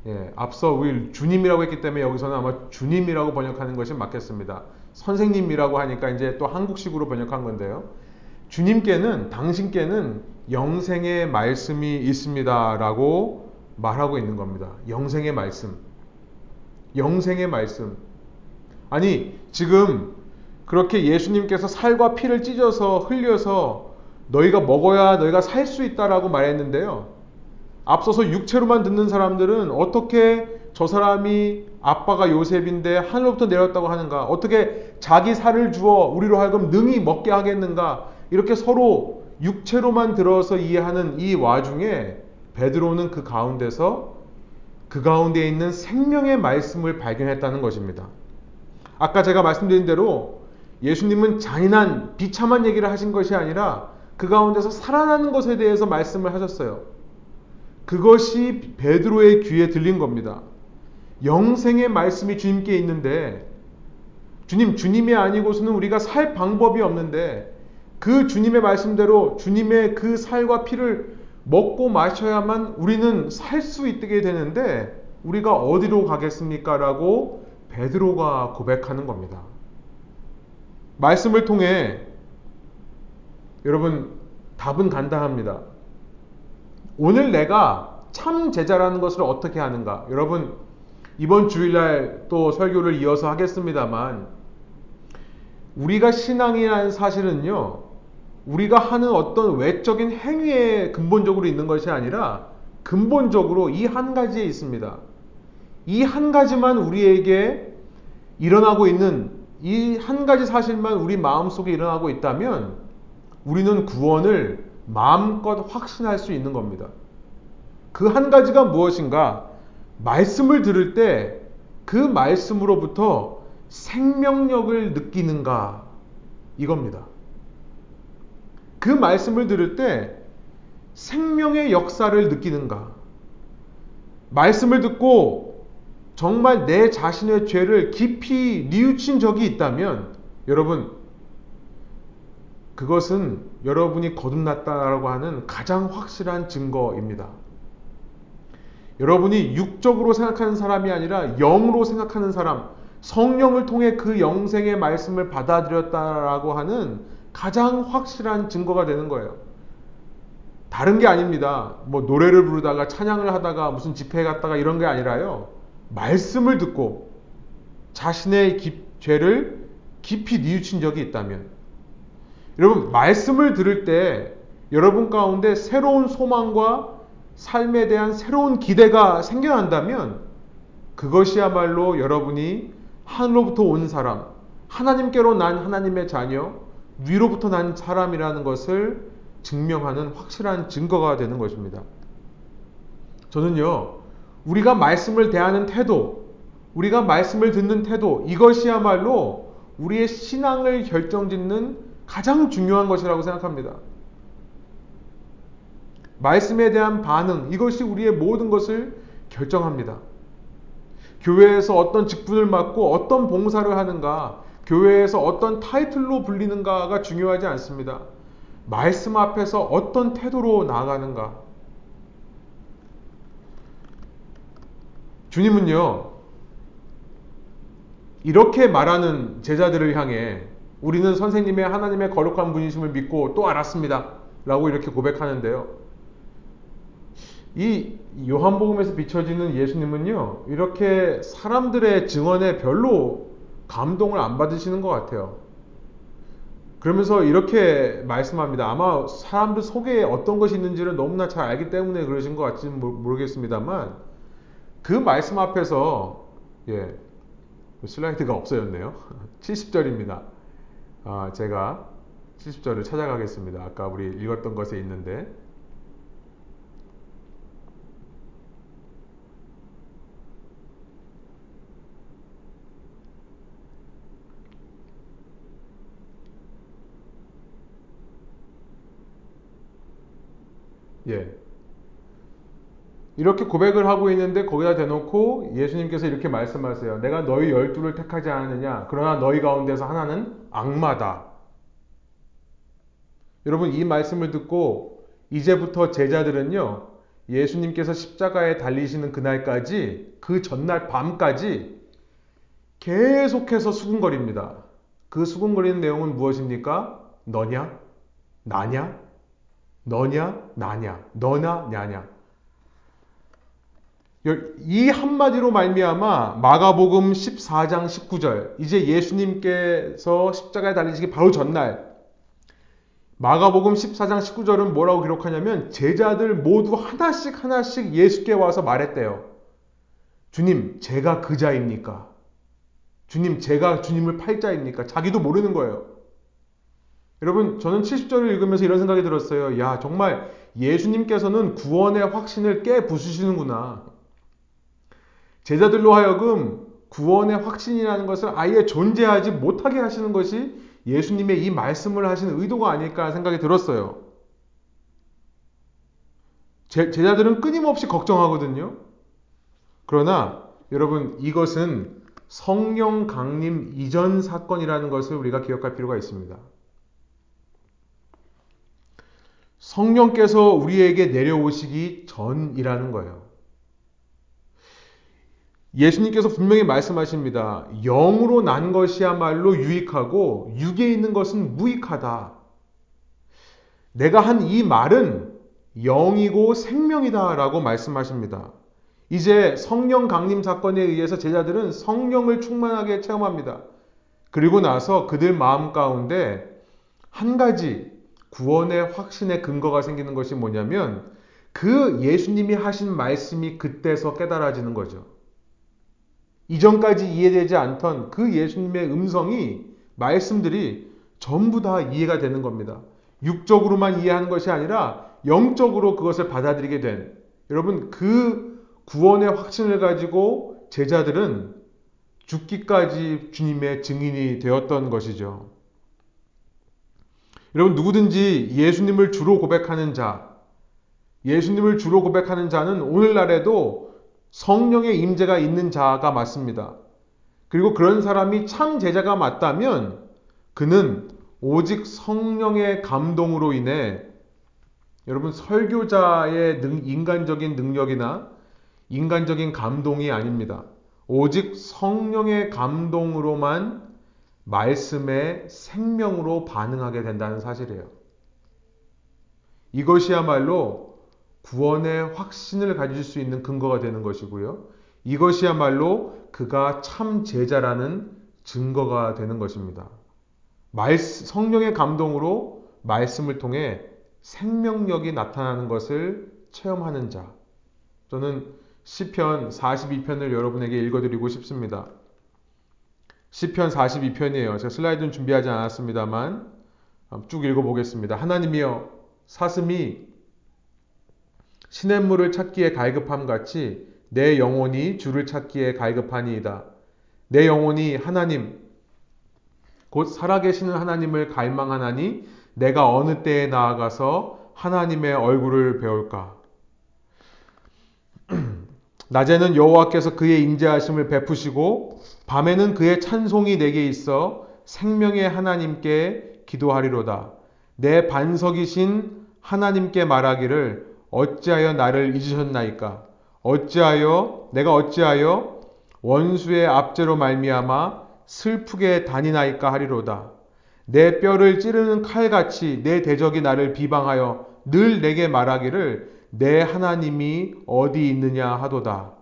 예, 앞서 우리 주님이라고 했기 때문에 여기서는 아마 주님이라고 번역하는 것이 맞겠습니다. 선생님이라고 하니까 이제 또 한국식으로 번역한 건데요. 주님께는 당신께는 영생의 말씀이 있습니다라고 말하고 있는 겁니다. 영생의 말씀. 영생의 말씀. 아니, 지금 그렇게 예수님께서 살과 피를 찢어서 흘려서 너희가 먹어야 너희가 살 수 있다라고 말했는데요. 앞서서 육체로만 듣는 사람들은 어떻게 저 사람이 아빠가 요셉인데 하늘로부터 내렸다고 하는가? 어떻게 자기 살을 주어 우리로 하여금 능히 먹게 하겠는가? 이렇게 서로 육체로만 들어서 이해하는 이 와중에 베드로는 그 가운데서 그 가운데 있는 생명의 말씀을 발견했다는 것입니다. 아까 제가 말씀드린 대로 예수님은 잔인한 비참한 얘기를 하신 것이 아니라 그 가운데서 살아나는 것에 대해서 말씀을 하셨어요. 그것이 베드로의 귀에 들린 겁니다. 영생의 말씀이 주님께 있는데 주님, 주님이 아니고서는 우리가 살 방법이 없는데 그 주님의 말씀대로 주님의 그 살과 피를 먹고 마셔야만 우리는 살 수 있게 되는데 우리가 어디로 가겠습니까? 라고 베드로가 고백하는 겁니다. 말씀을 통해 여러분 답은 간단합니다. 오늘 내가 참 제자라는 것을 어떻게 하는가? 여러분 이번 주일날 또 설교를 이어서 하겠습니다만 우리가 신앙이라는 사실은요. 우리가 하는 어떤 외적인 행위에 근본적으로 있는 것이 아니라 근본적으로 이 한 가지에 있습니다. 이 한 가지만 우리에게 일어나고 있는 이 한 가지 사실만 우리 마음속에 일어나고 있다면 우리는 구원을 마음껏 확신할 수 있는 겁니다. 그 한 가지가 무엇인가? 말씀을 들을 때 그 말씀으로부터 생명력을 느끼는가? 이겁니다. 그 말씀을 들을 때 생명의 역사를 느끼는가? 말씀을 듣고 정말 내 자신의 죄를 깊이 뉘우친 적이 있다면 여러분 그것은 여러분이 거듭났다라고 하는 가장 확실한 증거입니다. 여러분이 육적으로 생각하는 사람이 아니라 영으로 생각하는 사람, 성령을 통해 그 영생의 말씀을 받아들였다라고 하는 가장 확실한 증거가 되는 거예요. 다른 게 아닙니다. 뭐 노래를 부르다가 찬양을 하다가 무슨 집회에 갔다가 이런 게 아니라요. 말씀을 듣고 자신의 기, 죄를 깊이 뉘우친 적이 있다면 여러분 말씀을 들을 때 여러분 가운데 새로운 소망과 삶에 대한 새로운 기대가 생겨난다면 그것이야말로 여러분이 하늘로부터 온 사람, 하나님께로 난 하나님의 자녀, 위로부터 난 사람이라는 것을 증명하는 확실한 증거가 되는 것입니다. 저는요, 우리가 말씀을 대하는 태도, 우리가 말씀을 듣는 태도, 이것이야말로 우리의 신앙을 결정짓는 가장 중요한 것이라고 생각합니다. 말씀에 대한 반응, 이것이 우리의 모든 것을 결정합니다. 교회에서 어떤 직분을 맡고 어떤 봉사를 하는가, 교회에서 어떤 타이틀로 불리는가가 중요하지 않습니다. 말씀 앞에서 어떤 태도로 나아가는가. 주님은요, 이렇게 말하는 제자들을 향해 우리는 선생님의 하나님의 거룩한 분이심을 믿고 또 알았습니다. 라고 이렇게 고백하는데요. 이 요한복음에서 비춰지는 예수님은요, 이렇게 사람들의 증언에 별로 감동을 안 받으시는 것 같아요. 그러면서 이렇게 말씀합니다. 아마 사람들 속에 어떤 것이 있는지를 너무나 잘 알기 때문에 그러신 것 같지는 모르겠습니다만, 그 말씀 앞에서, 예, 슬라이드가 없어졌네요. 70절입니다. 아, 제가 70절을 찾아가겠습니다. 아까 우리 읽었던 것에 있는데, 예. 이렇게 고백을 하고 있는데 거기다 대놓고 예수님께서 이렇게 말씀하세요. 내가 너희 열두를 택하지 않았느냐? 그러나 너희 가운데서 하나는 악마다. 여러분 이 말씀을 듣고 이제부터 제자들은요. 예수님께서 십자가에 달리시는 그날까지 그 전날 밤까지 계속해서 수군거립니다. 그 수군거리는 내용은 무엇입니까? 너냐? 나냐? 너냐? 나냐? 너나 냐냐? 이 한마디로 말미암아 마가복음 14장 19절 이제 예수님께서 십자가에 달리시기 바로 전날 마가복음 14장 19절은 뭐라고 기록하냐면 제자들 모두 하나씩 하나씩 예수께 와서 말했대요. 주님, 제가 그 자입니까? 주님, 제가 주님을 팔자입니까? 자기도 모르는 거예요. 여러분, 저는 70절을 읽으면서 이런 생각이 들었어요. 야, 정말 예수님께서는 구원의 확신을 깨 부수시는구나. 제자들로 하여금 구원의 확신이라는 것을 아예 존재하지 못하게 하시는 것이 예수님의 이 말씀을 하시는 의도가 아닐까 생각이 들었어요. 제, 제자들은 끊임없이 걱정하거든요. 그러나 여러분 이것은 성령 강림 이전 사건이라는 것을 우리가 기억할 필요가 있습니다. 성령께서 우리에게 내려오시기 전이라는 거예요. 예수님께서 분명히 말씀하십니다. 영으로 난 것이야말로 유익하고 육에 있는 것은 무익하다. 내가 한 이 말은 영이고 생명이다 라고 말씀하십니다. 이제 성령 강림 사건에 의해서 제자들은 성령을 충만하게 체험합니다. 그리고 나서 그들 마음 가운데 한 가지 구원의 확신의 근거가 생기는 것이 뭐냐면 그 예수님이 하신 말씀이 그때서 깨달아지는 거죠. 이전까지 이해되지 않던 그 예수님의 음성이 말씀들이 전부 다 이해가 되는 겁니다. 육적으로만 이해하는 것이 아니라 영적으로 그것을 받아들이게 된 여러분 그 구원의 확신을 가지고 제자들은 죽기까지 주님의 증인이 되었던 것이죠. 여러분 누구든지 예수님을 주로 고백하는 자, 예수님을 주로 고백하는 자는 오늘날에도 성령의 임재가 있는 자가 맞습니다. 그리고 그런 사람이 참 제자가 맞다면 그는 오직 성령의 감동으로 인해 여러분 설교자의 인간적인 능력이나 인간적인 감동이 아닙니다. 오직 성령의 감동으로만 말씀의 생명으로 반응하게 된다는 사실이에요. 이것이야말로 구원의 확신을 가질 수 있는 근거가 되는 것이고요. 이것이야말로 그가 참 제자라는 증거가 되는 것입니다. 성령의 감동으로 말씀을 통해 생명력이 나타나는 것을 체험하는 자. 저는 시편 42편을 여러분에게 읽어드리고 싶습니다. 시편 42편이에요. 제가 슬라이드는 준비하지 않았습니다만 쭉 읽어보겠습니다. 하나님이여 사슴이 시냇물을 찾기에 갈급함 같이 내 영혼이 주를 찾기에 갈급하니이다. 내 영혼이 하나님, 곧 살아계시는 하나님을 갈망하나니 내가 어느 때에 나아가서 하나님의 얼굴을 배울까? 낮에는 여호와께서 그의 인자하심을 베푸시고 밤에는 그의 찬송이 내게 있어 생명의 하나님께 기도하리로다. 내 반석이신 하나님께 말하기를 어찌하여 나를 잊으셨나이까? 어찌하여 내가 어찌하여 원수의 압제로 말미암아 슬프게 다니나이까 하리로다. 내 뼈를 찌르는 칼같이 내 대적이 나를 비방하여 늘 내게 말하기를 내 하나님이 어디 있느냐 하도다.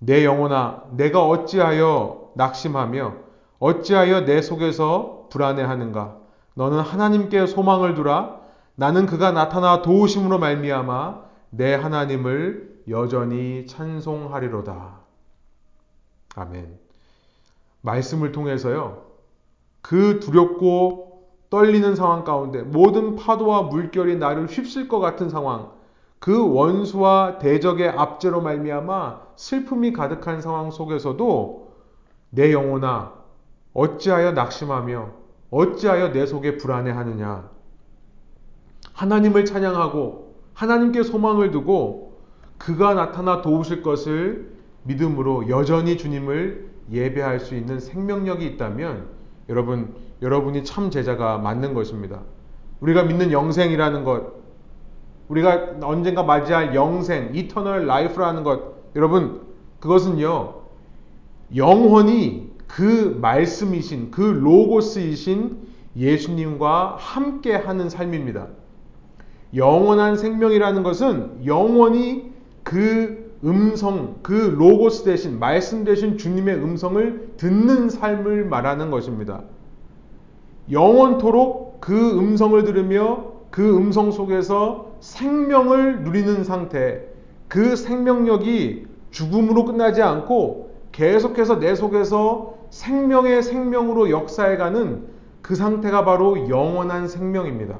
내 영혼아, 내가 어찌하여 낙심하며 어찌하여 내 속에서 불안해하는가? 너는 하나님께 소망을 두라. 나는 그가 나타나 도우심으로 말미암아 내 하나님을 여전히 찬송하리로다. 아멘. 말씀을 통해서요. 그 두렵고 떨리는 상황 가운데 모든 파도와 물결이 나를 휩쓸 것 같은 상황, 그 원수와 대적의 압제로 말미암아 슬픔이 가득한 상황 속에서도 내 영혼아 어찌하여 낙심하며 어찌하여 내 속에 불안해하느냐 하나님을 찬양하고 하나님께 소망을 두고 그가 나타나 도우실 것을 믿음으로 여전히 주님을 예배할 수 있는 생명력이 있다면 여러분, 여러분이 참 제자가 맞는 것입니다. 우리가 믿는 영생이라는 것, 우리가 언젠가 맞이할 영생, eternal life라는 것, 여러분, 그것은요, 영원히 그 말씀이신 그 로고스이신 예수님과 함께 하는 삶입니다. 영원한 생명이라는 것은 영원히 그 음성, 그 로고스 대신 말씀 대신 주님의 음성을 듣는 삶을 말하는 것입니다. 영원토록 그 음성을 들으며 그 음성 속에서 생명을 누리는 상태, 그 생명력이 죽음으로 끝나지 않고 계속해서 내 속에서 생명의 생명으로 역사해가는 그 상태가 바로 영원한 생명입니다.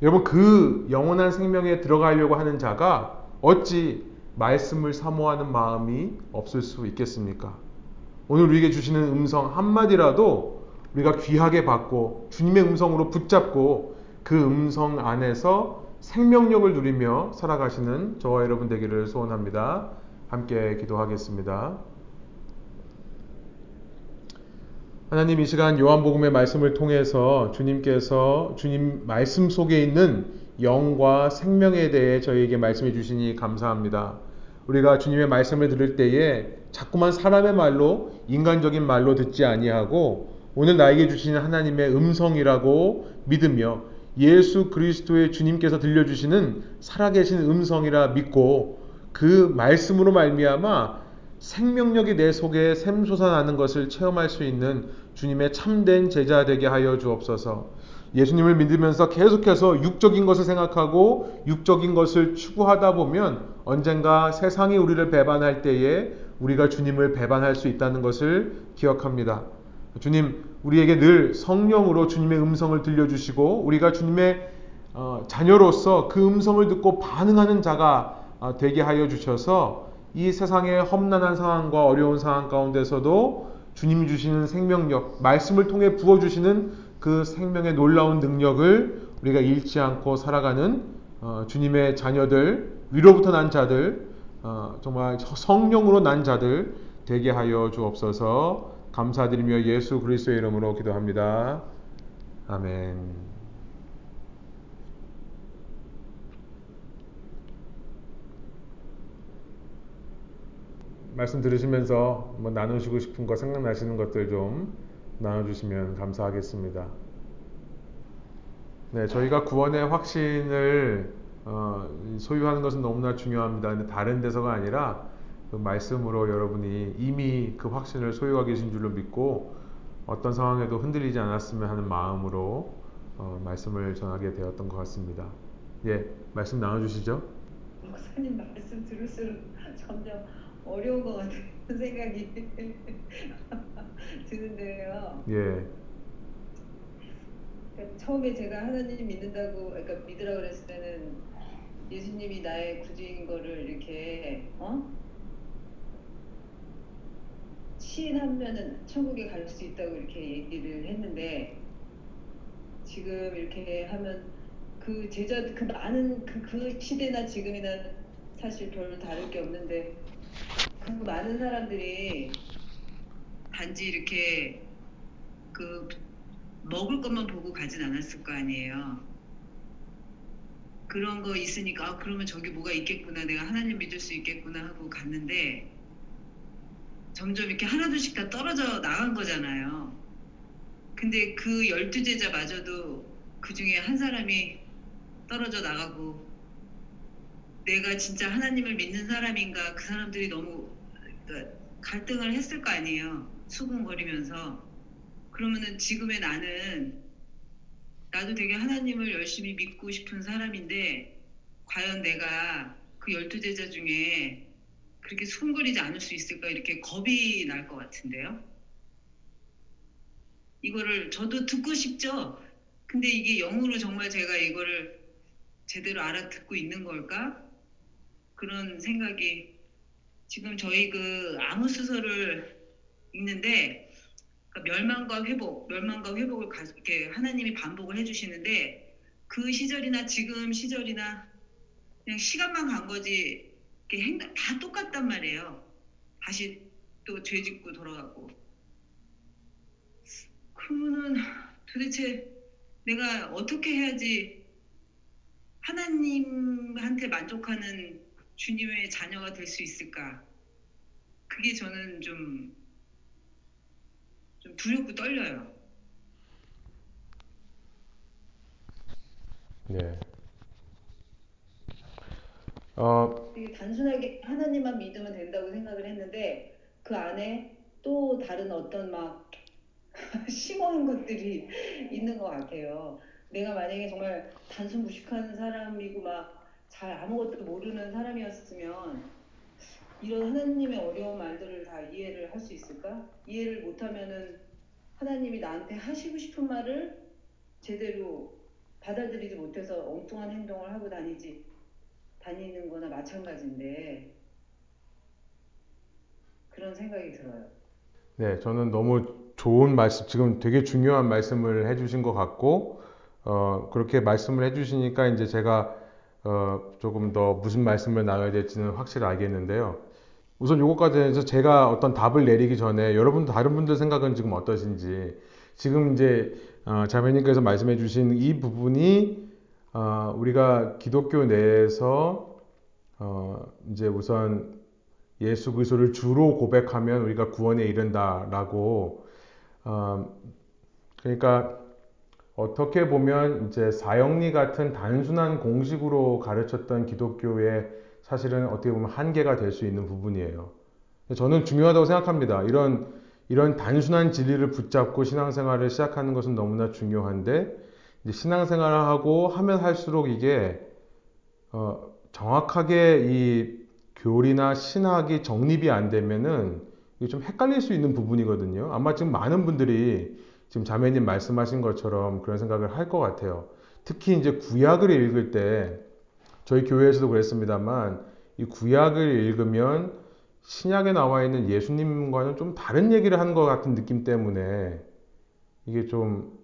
여러분, 그 영원한 생명에 들어가려고 하는 자가 어찌 말씀을 사모하는 마음이 없을 수 있겠습니까? 오늘 우리에게 주시는 음성 한마디라도 우리가 귀하게 받고 주님의 음성으로 붙잡고 그 음성 안에서 생명력을 누리며 살아가시는 저와 여러분 되기를 소원합니다. 함께 기도하겠습니다. 하나님 이 시간 요한복음의 말씀을 통해서 주님께서 주님 말씀 속에 있는 영과 생명에 대해 저희에게 말씀해 주시니 감사합니다. 우리가 주님의 말씀을 들을 때에 자꾸만 사람의 말로 인간적인 말로 듣지 아니하고 오늘 나에게 주시는 하나님의 음성이라고 믿으며 예수 그리스도의 주님께서 들려주시는 살아계신 음성이라 믿고 그 말씀으로 말미암아 생명력이 내 속에 샘솟아나는 것을 체험할 수 있는 주님의 참된 제자 되게 하여 주옵소서. 예수님을 믿으면서 계속해서 육적인 것을 생각하고 육적인 것을 추구하다 보면 언젠가 세상이 우리를 배반할 때에 우리가 주님을 배반할 수 있다는 것을 기억합니다. 주님, 우리에게 늘 성령으로 주님의 음성을 들려주시고 우리가 주님의 어, 자녀로서 그 음성을 듣고 반응하는 자가 어, 되게 하여 주셔서 이 세상의 험난한 상황과 어려운 상황 가운데서도 주님이 주시는 생명력, 말씀을 통해 부어주시는 그 생명의 놀라운 능력을 우리가 잃지 않고 살아가는 어, 주님의 자녀들, 위로부터 난 자들, 어, 정말 성령으로 난 자들 되게 하여 주옵소서 감사드리며 예수 그리스도의 이름으로 기도합니다. 아멘. 말씀 들으시면서 뭐 나누시고 싶은 거 생각나시는 것들 좀 나눠주시면 감사하겠습니다. 네, 저희가 구원의 확신을 어, 소유하는 것은 너무나 중요합니다. 근데 다른 데서가 아니라 그 말씀으로 여러분이 이미 그 확신을 소유하고 계신 줄로 믿고 어떤 상황에도 흔들리지 않았으면 하는 마음으로 어, 말씀을 전하게 되었던 것 같습니다. 예, 말씀 나눠주시죠. 목사님 말씀 들을수록 점점 어려운 것 같은 생각이 드는데요. 예. 그러니까 처음에 제가 하나님 믿는다고, 그러니까 믿으라 그랬을 때는 예수님이 나의 구주인 거를 이렇게 어? 시인하면은 천국에 갈 수 있다고 이렇게 얘기를 했는데 지금 이렇게 하면 그 제자 그 많은 그, 그 시대나 지금이나 사실 별 다를 게 없는데 그 많은 사람들이 단지 이렇게 그 먹을 것만 보고 가진 않았을 거 아니에요. 그런 거 있으니까 아, 그러면 저기 뭐가 있겠구나 내가 하나님 믿을 수 있겠구나 하고 갔는데 점점 이렇게 하나둘씩 다 떨어져 나간 거잖아요. 근데 그 열두 제자마저도 그 중에 한 사람이 떨어져 나가고 내가 진짜 하나님을 믿는 사람인가 그 사람들이 너무 갈등을 했을 거 아니에요. 수군거리면서. 그러면은 지금의 나는 나도 되게 하나님을 열심히 믿고 싶은 사람인데 과연 내가 그 열두 제자 중에 그렇게 수군거리지 않을 수 있을까 이렇게 겁이 날 것 같은데요. 이거를 저도 듣고 싶죠. 근데 이게 영으로 정말 제가 이거를 제대로 알아듣고 있는 걸까? 그런 생각이 지금 저희 그 아무수서를 읽는데 그러니까 멸망과 회복, 멸망과 회복을 가, 이렇게 하나님이 반복을 해주시는데 그 시절이나 지금 시절이나 그냥 시간만 간 거지 이렇게 행동 다 똑같단 말이에요. 다시 또 죄짓고 돌아가고. 그러면은 도대체 내가 어떻게 해야지 하나님한테 만족하는 주님의 자녀가 될 수 있을까? 그게 저는 좀 두렵고 떨려요. 네. 어, 되게 단순하게 하나님만 믿으면 된다고 생각을 했는데 그 안에 또 다른 어떤 막 심오한 것들이 있는 것 같아요. 내가 만약에 정말 단순 무식한 사람이고 막 잘 아무것도 모르는 사람이었으면 이런 하나님의 어려운 말들을 다 이해를 할 수 있을까? 이해를 못하면은 하나님이 나한테 하시고 싶은 말을 제대로 받아들이지 못해서 엉뚱한 행동을 하고 다니지 다니는 거나 마찬가지인데 그런 생각이 들어요. 네, 저는 너무 좋은 말씀, 지금 되게 중요한 말씀을 해주신 것 같고, 어, 그렇게 말씀을 해주시니까 이제 제가 어, 조금 더 무슨 말씀을 나눠야 될지는 확실히 알겠는데요. 우선 요것까지 해서 제가 어떤 답을 내리기 전에 여러분 다른 분들 생각은 지금 어떠신지 지금 이제 어, 자매님께서 말씀해 주신 이 부분이 어, 우리가 기독교 내에서 어, 이제 우선 예수 그리스도를 주로 고백하면 우리가 구원에 이른다라고 어, 그러니까 어떻게 보면 이제 사형리 같은 단순한 공식으로 가르쳤던 기독교의 사실은 어떻게 보면 한계가 될 수 있는 부분이에요. 저는 중요하다고 생각합니다. 이런 이런 단순한 진리를 붙잡고 신앙생활을 시작하는 것은 너무나 중요한데 신앙생활을 하고 하면 할수록 이게 어, 정확하게 이 교리나 신학이 정립이 안 되면은 이게 좀 헷갈릴 수 있는 부분이거든요. 아마 지금 많은 분들이 지금 자매님 말씀하신 것처럼 그런 생각을 할 것 같아요. 특히 이제 구약을 읽을 때 저희 교회에서도 그랬습니다만 이 구약을 읽으면 신약에 나와 있는 예수님과는 좀 다른 얘기를 하는 것 같은 느낌 때문에 이게 좀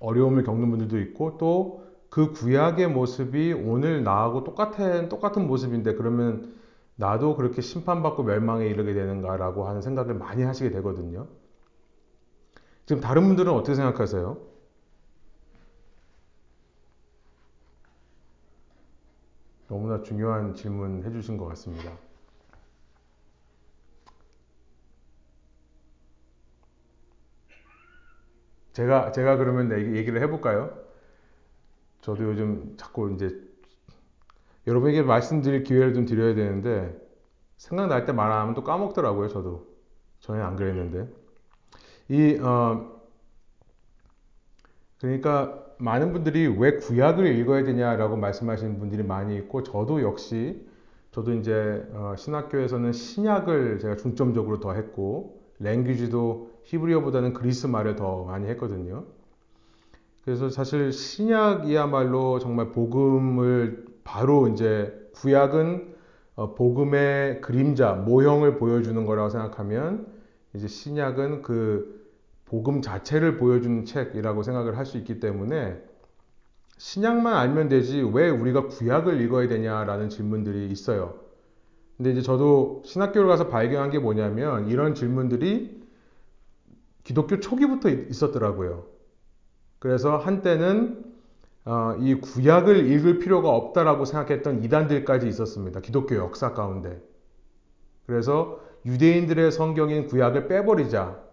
어려움을 겪는 분들도 있고 또 그 구약의 모습이 오늘 나하고 똑같은 똑같은 모습인데 그러면 나도 그렇게 심판받고 멸망에 이르게 되는가라고 하는 생각을 많이 하시게 되거든요. 지금 다른 분들은 어떻게 생각하세요? 너무나 중요한 질문 해주신 것 같습니다. 제가 제가 그러면 얘기를 해볼까요? 저도 요즘 자꾸 이제 여러분에게 말씀드릴 기회를 좀 드려야 되는데 생각날 때 말 안 하면 또 까먹더라고요. 저도 전에 안 그랬는데 이 어, 그러니까 많은 분들이 왜 구약을 읽어야 되냐라고 말씀하시는 분들이 많이 있고 저도 역시 저도 이제 어, 신학교에서는 신약을 제가 중점적으로 더 했고 랭귀지도 히브리어보다는 그리스 말을 더 많이 했거든요. 그래서 사실 신약이야말로 정말 복음을 바로 이제 구약은 어, 복음의 그림자, 모형을 보여주는 거라고 생각하면 이제 신약은 그 복음 자체를 보여주는 책이라고 생각을 할 수 있기 때문에 신약만 알면 되지 왜 우리가 구약을 읽어야 되냐라는 질문들이 있어요. 근데 이제 저도 신학교를 가서 발견한 게 뭐냐면 이런 질문들이 기독교 초기부터 있었더라고요. 그래서 한때는 어, 이 구약을 읽을 필요가 없다라고 생각했던 이단들까지 있었습니다. 기독교 역사 가운데. 그래서 유대인들의 성경인 구약을 빼버리자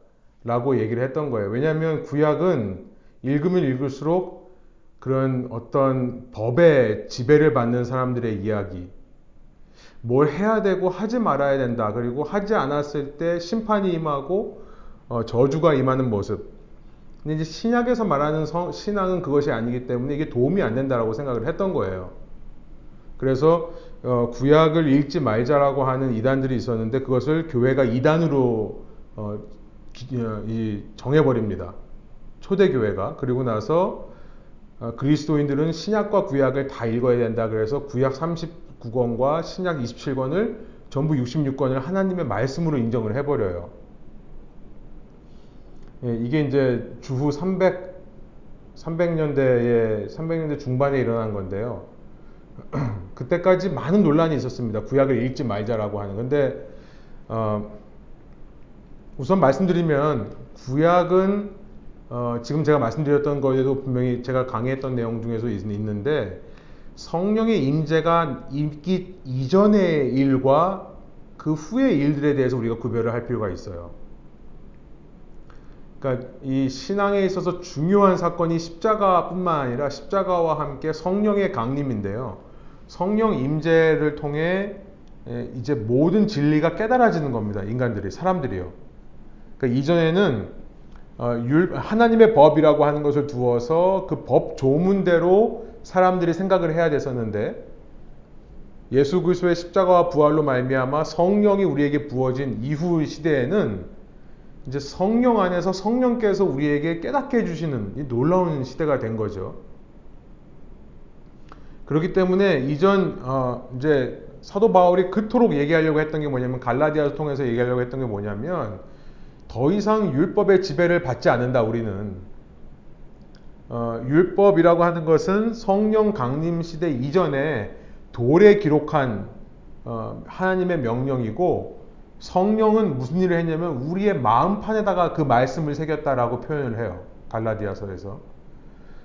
라고 얘기를 했던 거예요. 왜냐하면 구약은 읽으면 읽을수록 그런 어떤 법의 지배를 받는 사람들의 이야기, 뭘 해야 되고 하지 말아야 된다. 그리고 하지 않았을 때 심판이 임하고 어, 저주가 임하는 모습. 근데 이제 신약에서 말하는 성, 신앙은 그것이 아니기 때문에 이게 도움이 안 된다라고 생각을 했던 거예요. 그래서 어, 구약을 읽지 말자라고 하는 이단들이 있었는데 그것을 교회가 이단으로 어, 기, 어, 정해버립니다. 초대교회가. 그리고 나서 어, 그리스도인들은 신약과 구약을 다 읽어야 된다. 그래서 구약 39권과 신약 27권을 전부 66권을 하나님의 말씀으로 인정을 해버려요. 예, 이게 이제 주후 300, 300년대에, 300년대 중반에 일어난 건데요. 그때까지 많은 논란이 있었습니다. 구약을 읽지 말자라고 하는. 근데, 어, 우선 말씀드리면, 구약은, 어, 지금 제가 말씀드렸던 거에도 분명히 제가 강의했던 내용 중에서 있는데, 성령의 임재가 있기 이전의 일과 그 후의 일들에 대해서 우리가 구별을 할 필요가 있어요. 그러니까 이 신앙에 있어서 중요한 사건이 십자가뿐만 아니라 십자가와 함께 성령의 강림인데요. 성령 임재를 통해 예, 이제 모든 진리가 깨달아지는 겁니다. 인간들이 사람들이요. 그러니까 이전에는 어, 하나님의 법이라고 하는 것을 두어서 그 법 조문대로 사람들이 생각을 해야 됐었는데 예수 그리스도의 십자가와 부활로 말미암아 성령이 우리에게 부어진 이후 시대에는 이제 성령 안에서 성령께서 우리에게 깨닫게 해주시는 놀라운 시대가 된 거죠. 그렇기 때문에 이전 어 이제 사도 바울이 그토록 얘기하려고 했던 게 뭐냐면 갈라디아를 통해서 얘기하려고 했던 게 뭐냐면 더 이상 율법의 지배를 받지 않는다 우리는 어, 율법이라고 하는 것은 성령 강림 시대 이전에 돌에 기록한 어, 하나님의 명령이고 성령은 무슨 일을 했냐면 우리의 마음판에다가 그 말씀을 새겼다라고 표현을 해요. 갈라디아서에서.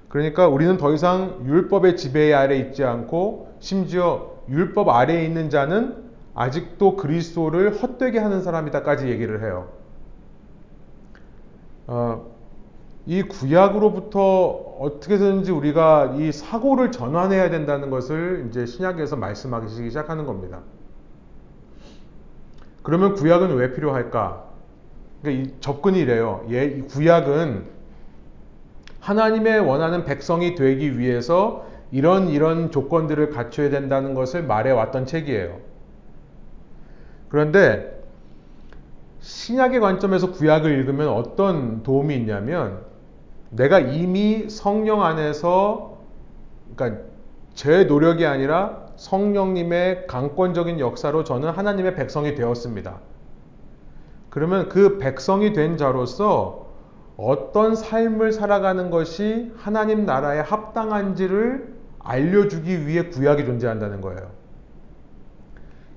그러니까 우리는 더 이상 율법의 지배 아래 있지 않고 심지어 율법 아래에 있는 자는 아직도 그리스도를 헛되게 하는 사람이다까지 얘기를 해요. 어, 이 구약으로부터 어떻게든지 우리가 이 사고를 전환해야 된다는 것을 이제 신약에서 말씀하기 시작하는 겁니다. 그러면 구약은 왜 필요할까? 그러니까 접근이 이래요. 예, 구약은 하나님의 원하는 백성이 되기 위해서 이런 이런 조건들을 갖춰야 된다는 것을 말해왔던 책이에요. 그런데 신약의 관점에서 구약을 읽으면 어떤 도움이 있냐면 내가 이미 성령 안에서 그러니까 제 노력이 아니라 성령님의 강권적인 역사로 저는 하나님의 백성이 되었습니다. 그러면 그 백성이 된 자로서 어떤 삶을 살아가는 것이 하나님 나라에 합당한지를 알려주기 위해 구약이 존재한다는 거예요.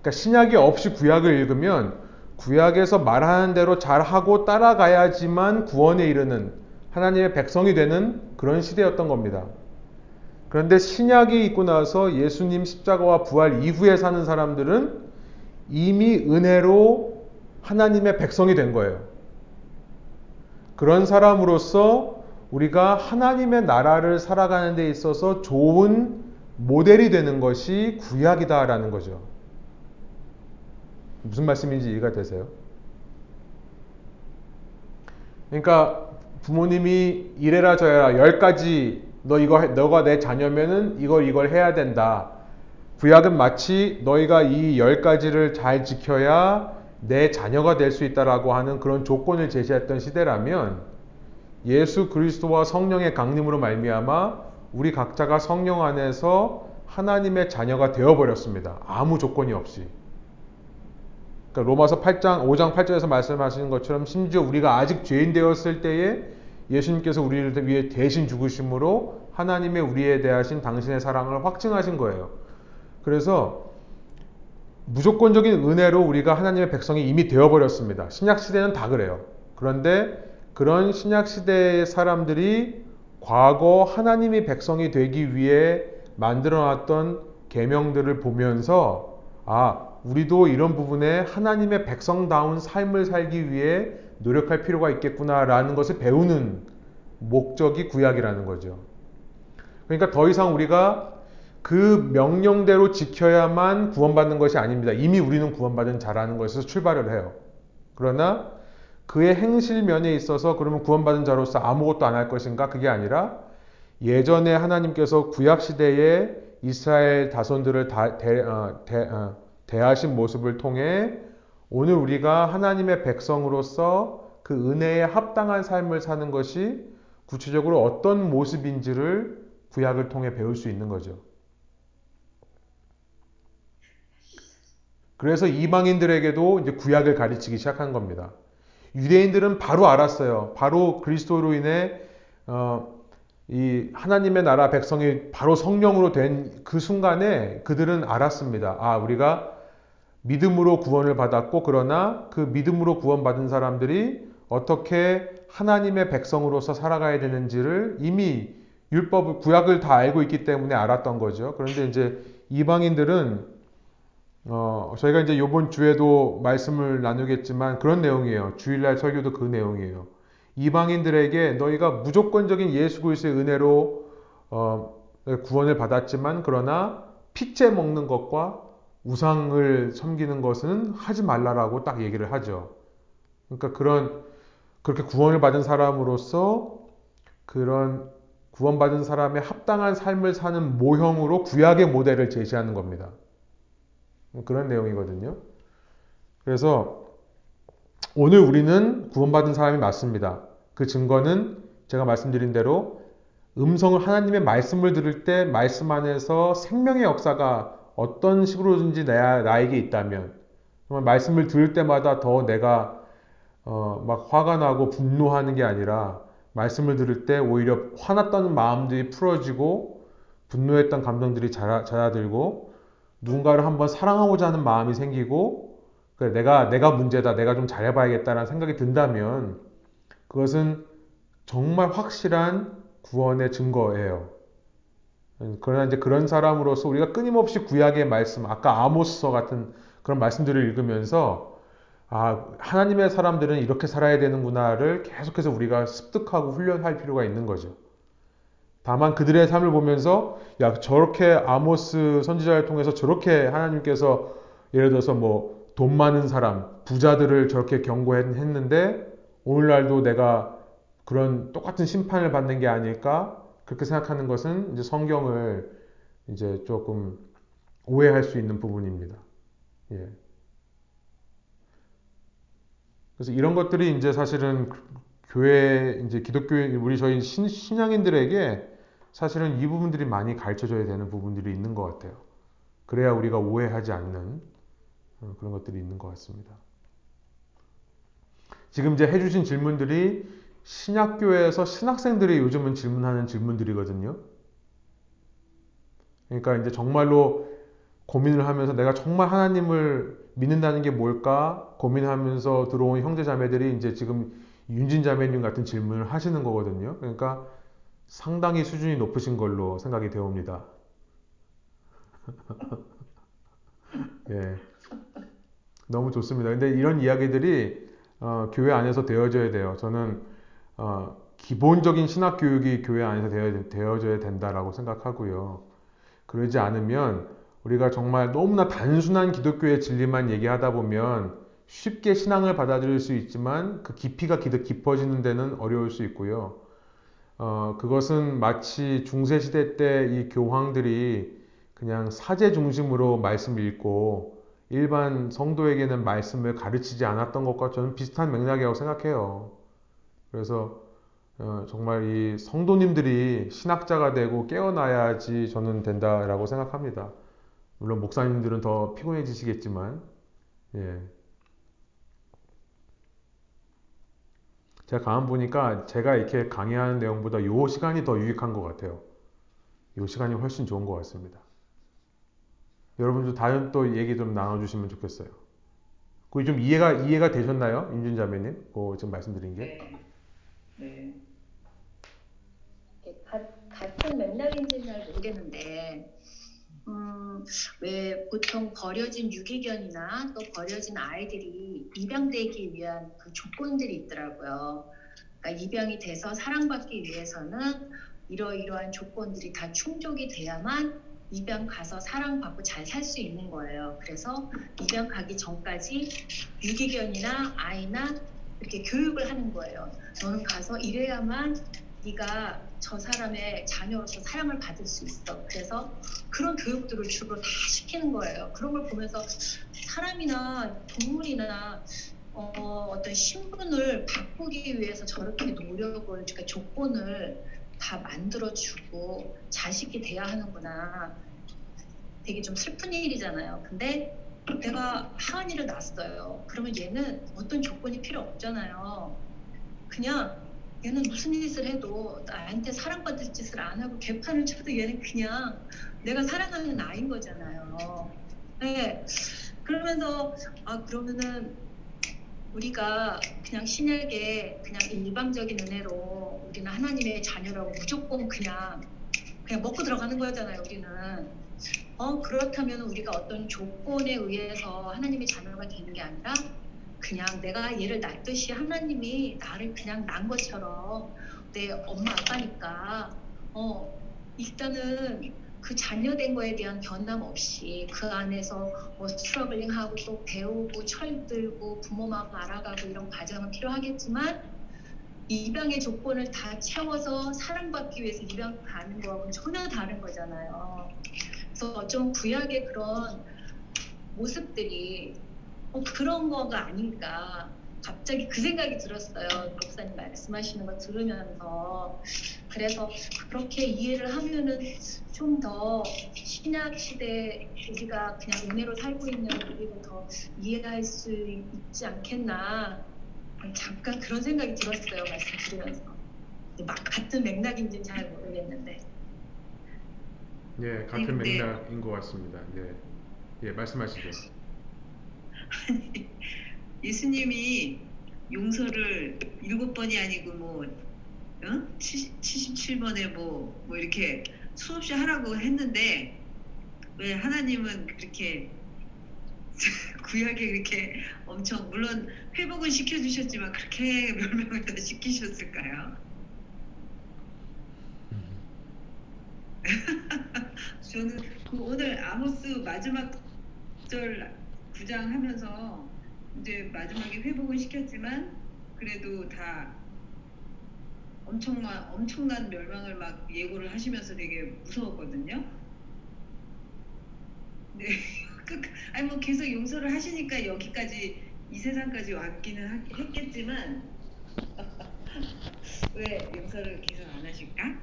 그러니까 신약이 없이 구약을 읽으면 구약에서 말하는 대로 잘하고 따라가야지만 구원에 이르는 하나님의 백성이 되는 그런 시대였던 겁니다. 그런데 신약이 있고 나서 예수님 십자가와 부활 이후에 사는 사람들은 이미 은혜로 하나님의 백성이 된 거예요. 그런 사람으로서 우리가 하나님의 나라를 살아가는 데 있어서 좋은 모델이 되는 것이 구약이다라는 거죠. 무슨 말씀인지 이해가 되세요? 그러니까 부모님이 이래라 저래라 열 가지 너 이거 너가 내 자녀면은 이걸 이걸 해야 된다. 구약은 마치 너희가 이 열 가지를 잘 지켜야 내 자녀가 될 수 있다라고 하는 그런 조건을 제시했던 시대라면 예수 그리스도와 성령의 강림으로 말미암아 우리 각자가 성령 안에서 하나님의 자녀가 되어 버렸습니다. 아무 조건이 없이. 그러니까 로마서 8장 5장 8절에서 말씀하시는 것처럼 심지어 우리가 아직 죄인 되었을 때에 예수님께서 우리를 위해 대신 죽으심으로 하나님의 우리에 대하신 당신의 사랑을 확증하신 거예요. 그래서 무조건적인 은혜로 우리가 하나님의 백성이 이미 되어버렸습니다. 신약 시대는 다 그래요. 그런데 그런 신약 시대의 사람들이 과거 하나님의 백성이 되기 위해 만들어놨던 계명들을 보면서 아 우리도 이런 부분에 하나님의 백성다운 삶을 살기 위해 노력할 필요가 있겠구나라는 것을 배우는 목적이 구약이라는 거죠. 그러니까 더 이상 우리가 그 명령대로 지켜야만 구원받는 것이 아닙니다. 이미 우리는 구원받은 자라는 것에서 출발을 해요. 그러나 그의 행실면에 있어서 그러면 구원받은 자로서 아무것도 안 할 것인가? 그게 아니라 예전에 하나님께서 구약 시대에 이스라엘 다손들을 다, 대, 어, 대, 어, 대하신 모습을 통해 오늘 우리가 하나님의 백성으로서 그 은혜에 합당한 삶을 사는 것이 구체적으로 어떤 모습인지를 구약을 통해 배울 수 있는 거죠. 그래서 이방인들에게도 이제 구약을 가르치기 시작한 겁니다. 유대인들은 바로 알았어요. 바로 그리스도로 인해 어, 이 하나님의 나라 백성이 바로 성령으로 된 그 순간에 그들은 알았습니다. 아, 우리가 믿음으로 구원을 받았고 그러나 그 믿음으로 구원받은 사람들이 어떻게 하나님의 백성으로서 살아가야 되는지를 이미 율법 구약을 다 알고 있기 때문에 알았던 거죠. 그런데 이제 이방인들은 어, 저희가 이제 이번 주에도 말씀을 나누겠지만 그런 내용이에요. 주일날 설교도 그 내용이에요. 이방인들에게 너희가 무조건적인 예수 그리스도의 은혜로 어, 구원을 받았지만 그러나 핏째 먹는 것과 우상을 섬기는 것은 하지 말라라고 딱 얘기를 하죠. 그러니까 그런 그렇게 구원을 받은 사람으로서 그런 구원받은 사람의 합당한 삶을 사는 모형으로 구약의 모델을 제시하는 겁니다. 그런 내용이거든요. 그래서 오늘 우리는 구원받은 사람이 맞습니다. 그 증거는 제가 말씀드린 대로 음성을 하나님의 말씀을 들을 때 말씀 안에서 생명의 역사가 어떤 식으로든지 나, 나에게 있다면 정말 말씀을 들을 때마다 더 내가 어, 막 화가 나고 분노하는 게 아니라 말씀을 들을 때 오히려 화났던 마음들이 풀어지고 분노했던 감정들이 잦아들고 누군가를 한번 사랑하고자 하는 마음이 생기고 그래, 내가 내가 문제다 내가 좀 잘해봐야겠다라는 생각이 든다면 그것은 정말 확실한 구원의 증거예요. 그러나 이제 그런 사람으로서 우리가 끊임없이 구약의 말씀, 아까 아모스서 같은 그런 말씀들을 읽으면서 아, 하나님의 사람들은 이렇게 살아야 되는구나를 계속해서 우리가 습득하고 훈련할 필요가 있는 거죠. 다만 그들의 삶을 보면서 야 저렇게 아모스 선지자를 통해서 저렇게 하나님께서 예를 들어서 뭐 돈 많은 사람, 부자들을 저렇게 경고했는데 오늘날도 내가 그런 똑같은 심판을 받는 게 아닐까 그렇게 생각하는 것은 이제 성경을 이제 조금 오해할 수 있는 부분입니다. 예. 그래서 이런 것들이 이제 사실은 교회 이제 기독교 우리 저희 신, 신앙인들에게 사실은 이 부분들이 많이 가르쳐져야 되는 부분들이 있는 것 같아요. 그래야 우리가 오해하지 않는 어, 그런 것들이 있는 것 같습니다. 지금 이제 해주신 질문들이 신학교에서 신학생들이 요즘은 질문하는 질문들이거든요. 그러니까 이제 정말로 고민을 하면서 내가 정말 하나님을 믿는다는 게 뭘까 고민하면서 들어온 형제 자매들이 이제 지금 윤진 자매님 같은 질문을 하시는 거거든요. 그러니까 상당히 수준이 높으신 걸로 생각이 되옵니다. 예. 너무 좋습니다. 근데 이런 이야기들이 어, 교회 안에서 되어져야 돼요. 저는 어, 기본적인 신학 교육이 교회 안에서 되어, 되어 져야 된다라고 생각하고요. 그러지 않으면 우리가 정말 너무나 단순한 기독교의 진리만 얘기하다 보면 쉽게 신앙을 받아들일 수 있지만 그 깊이가 깊어지는 데는 어려울 수 있고요. 어, 그것은 마치 중세시대 때 이 교황들이 그냥 사제 중심으로 말씀 읽고 일반 성도에게는 말씀을 가르치지 않았던 것과 저는 비슷한 맥락이라고 생각해요. 그래서 어, 정말 이 성도님들이 신학자가 되고 깨어나야지 저는 된다라고 생각합니다. 물론 목사님들은 더 피곤해지시겠지만, 예. 제가 가만 보니까 제가 이렇게 강의하는 내용보다 이 시간이 더 유익한 것 같아요. 이 시간이 훨씬 좋은 것 같습니다. 여러분도 다른 또 얘기 좀 나눠주시면 좋겠어요. 그게 좀 이해가 이해가 되셨나요, 임준 자매님? 그 지금 말씀드린 게? 네. 네. 같은 맥락인지는 잘 모르겠는데, 음, 왜 보통 버려진 유기견이나 또 버려진 아이들이 입양되기 위한 그 조건들이 있더라고요. 그러니까 입양이 돼서 사랑받기 위해서는 이러이러한 조건들이 다 충족이 돼야만 입양 가서 사랑받고 잘 살 수 있는 거예요. 그래서 입양 가기 전까지 유기견이나 아이나 이렇게 교육을 하는 거예요. 너는 가서 이래야만 네가 저 사람의 자녀로서 사랑을 받을 수 있어. 그래서 그런 교육들을 주로 다 시키는 거예요. 그런 걸 보면서 사람이나 동물이나 어, 어떤 신분을 바꾸기 위해서 저렇게 노력을, 그러니까 조건을 다 만들어주고 자식이 돼야 하는구나. 되게 좀 슬픈 일이잖아요. 근데 내가 하은이를 낳았어요. 그러면 얘는 어떤 조건이 필요 없잖아요. 그냥 얘는 무슨 짓을 해도 나한테 사랑받을 짓을 안 하고 개판을 쳐도 얘는 그냥 내가 사랑하는 아이인 거잖아요. 네. 그러면서 아 그러면은 우리가 그냥 신약에 그냥 일방적인 은혜로 우리는 하나님의 자녀라고 무조건 그냥 그냥 먹고 들어가는 거잖아요. 우리는 어 그렇다면 우리가 어떤 조건에 의해서 하나님의 자녀가 되는 게 아니라 그냥 내가 얘를 낳듯이 하나님이 나를 그냥 낳은 것처럼 내 엄마 아빠니까 어 일단은 그 자녀된 거에 대한 변함 없이 그 안에서 뭐 스트러글링하고 또 배우고 철들고 부모 마음 알아가고 이런 과정은 필요하겠지만 입양의 조건을 다 채워서 사랑받기 위해서 입양 가는 거하고는 전혀 다른 거잖아요. 그래서 어쩜 구약의 그런 모습들이 어, 그런 거가 아닐까 갑자기 그 생각이 들었어요. 목사님 말씀하시는 거 들으면서 그래서 그렇게 이해를 하면은 좀 더 신약 시대 우리가 그냥 은혜로 살고 있는 우리를 더 이해할 수 있지 않겠나 잠깐 그런 생각이 들었어요. 말씀 들으면서 막 같은 맥락인지는 잘 모르겠는데 예, 같은 아니, 근데- 맥락인 것 같습니다. 예, 예, 말씀하시죠. 예수님이 용서를 일곱 번이 아니고 뭐 어? 77번에 뭐, 뭐 이렇게 수없이 하라고 했는데 왜 하나님은 그렇게 구약에 그렇게 엄청 물론 회복은 시켜주셨지만 그렇게 멸망을 다 시키셨을까요? 저는 그 오늘 아모스 마지막 절 9장 하면서 이제 마지막에 회복은 시켰지만 그래도 다 엄청난 엄청난 멸망을 막 예고를 하시면서 되게 무서웠거든요. 네, 끝 아니 뭐 계속 용서를 하시니까 여기까지 이 세상까지 왔기는 하- 했겠지만 왜 용서를 계속 안 하실까?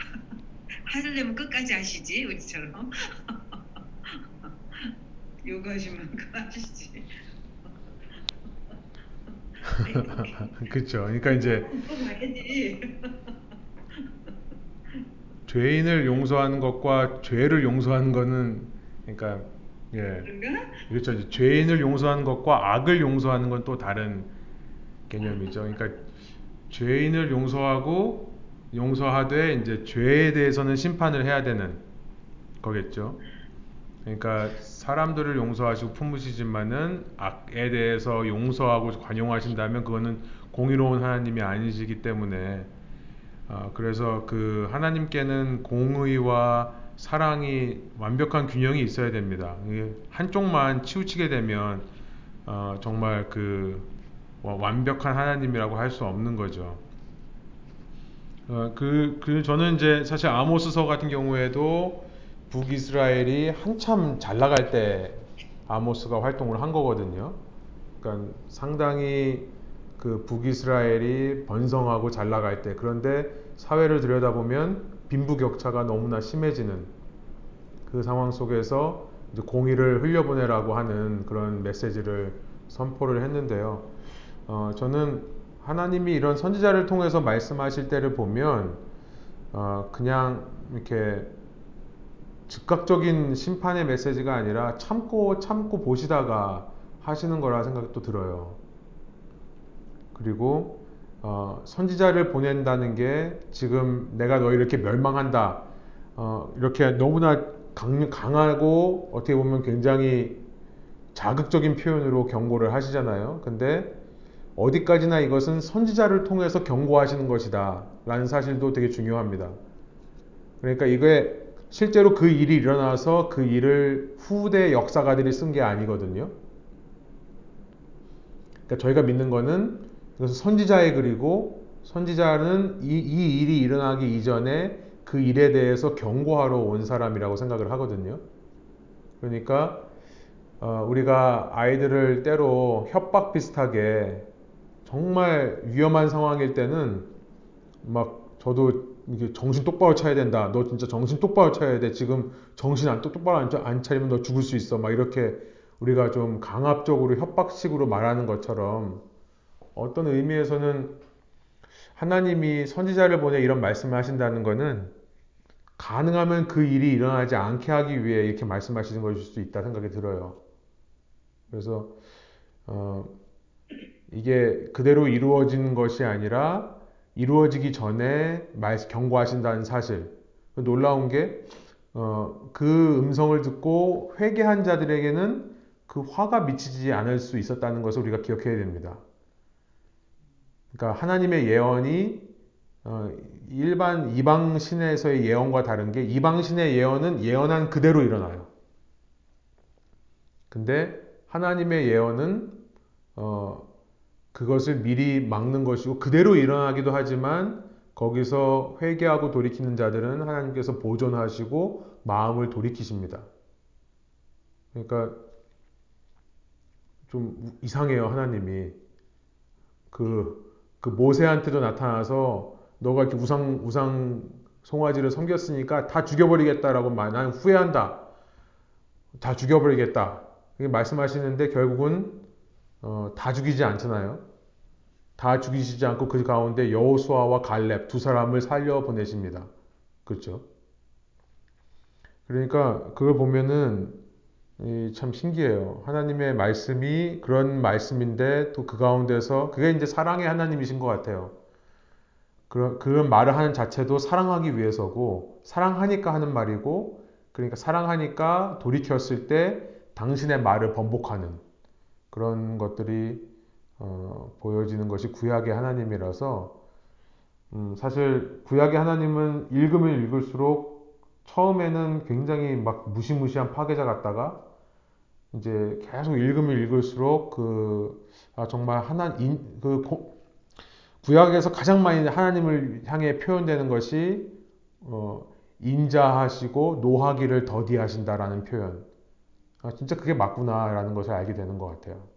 하려면 끝까지 하시지 우리처럼 요구하신 만큼 하시지. 그렇죠. 그러니까 이제. 죄인을 용서하는 것과 죄를 용서하는 거는 그러니까 예? 그렇죠. 죄인을 용서하는 것과 악을 용서하는 건 또 다른 개념이죠. 그러니까 죄인을 용서하고 용서하되 이제 죄에 대해서는 심판을 해야 되는 거겠죠. 그러니까 사람들을 용서하시고 품으시지만은 악에 대해서 용서하고 관용하신다면 그거는 공의로운 하나님이 아니시기 때문에 아, 그래서 그 하나님께는 공의와 사랑이 완벽한 균형이 있어야 됩니다. 한쪽만 치우치게 되면 어, 정말 그 와- 완벽한 하나님이라고 할 수 없는 거죠. 어, 그, 그 저는 이제 사실 아모스서 같은 경우에도 북이스라엘이 한참 잘 나갈 때 아모스가 활동을 한 거거든요. 그러니까 상당히 그 북이스라엘이 번성하고 잘 나갈 때 그런데 사회를 들여다보면 빈부격차가 너무나 심해지는 그 상황 속에서 이제 공의를 흘려보내라고 하는 그런 메시지를 선포를 했는데요. 어, 저는 하나님이 이런 선지자를 통해서 말씀하실 때를 보면 어, 그냥 이렇게 즉각적인 심판의 메시지가 아니라 참고 참고 보시다가 하시는 거라 생각도 들어요. 그리고 어, 선지자를 보낸다는 게 지금 내가 너 이렇게 멸망한다. 어, 이렇게 너무나 강, 강하고 어떻게 보면 굉장히 자극적인 표현으로 경고를 하시잖아요. 근데 어디까지나 이것은 선지자를 통해서 경고하시는 것이다. 라는 사실도 되게 중요합니다. 그러니까 이게 실제로 그 일이 일어나서 그 일을 후대 역사가들이 쓴 게 아니거든요. 그러니까 저희가 믿는 거는 이것은 선지자의 글이고 선지자는 이, 이 일이 일어나기 이전에 그 일에 대해서 경고하러 온 사람이라고 생각을 하거든요. 그러니까 어, 우리가 아이들을 때로 협박 비슷하게 정말 위험한 상황일 때는 막 저도 이게 정신 똑바로 차야 된다. 너 진짜 정신 똑바로 차야 돼. 지금 정신 안 똑바로 안, 차- 안 차리면 너 죽을 수 있어. 막 이렇게 우리가 좀 강압적으로 협박식으로 말하는 것처럼 어떤 의미에서는 하나님이 선지자를 보내 이런 말씀을 하신다는 것은 가능하면 그 일이 일어나지 않게 하기 위해 이렇게 말씀하시는 것일 수 있다 생각이 들어요. 그래서 어, 이게 그대로 이루어지는 것이 아니라 이루어지기 전에 말 경고하신다는 사실. 놀라운 게, 어, 그 음성을 듣고 회개한 자들에게는 그 화가 미치지 않을 수 있었다는 것을 우리가 기억해야 됩니다. 그러니까 하나님의 예언이 어, 일반 이방 신에서의 예언과 다른 게 이방 신의 예언은 예언한 그대로 일어나요. 근데 하나님의 예언은 어, 그것을 미리 막는 것이고 그대로 일어나기도 하지만 거기서 회개하고 돌이키는 자들은 하나님께서 보존하시고 마음을 돌이키십니다. 그러니까 좀 이상해요 하나님이. 그, 그 모세한테도 나타나서 너가 이렇게 우상 우상 송아지를 섬겼으니까 다 죽여버리겠다라고 말 나는 후회한다. 다 죽여버리겠다. 말씀하시는데 결국은 어, 다 죽이지 않잖아요. 다 죽이시지 않고 그 가운데 여호수아와 갈렙 두 사람을 살려 보내십니다. 그렇죠? 그러니까 그걸 보면은 참 신기해요. 하나님의 말씀이 그런 말씀인데 또 그 가운데서 그게 이제 사랑의 하나님이신 것 같아요. 그런, 그런 말을 하는 자체도 사랑하기 위해서고 사랑하니까 하는 말이고 그러니까 사랑하니까 돌이켰을 때 당신의 말을 번복하는 그런 것들이 어, 보여지는 것이 구약의 하나님이라서 음, 사실 구약의 하나님은 읽으면 읽을수록 처음에는 굉장히 막 무시무시한 파괴자 같다가 이제 계속 읽으면 읽을수록 그 아, 정말 하나 인, 그 고, 구약에서 가장 많이 하나님을 향해 표현되는 것이 어, 인자하시고 노하기를 더디하신다라는 표현. 아, 진짜 그게 맞구나라는 것을 알게 되는 것 같아요.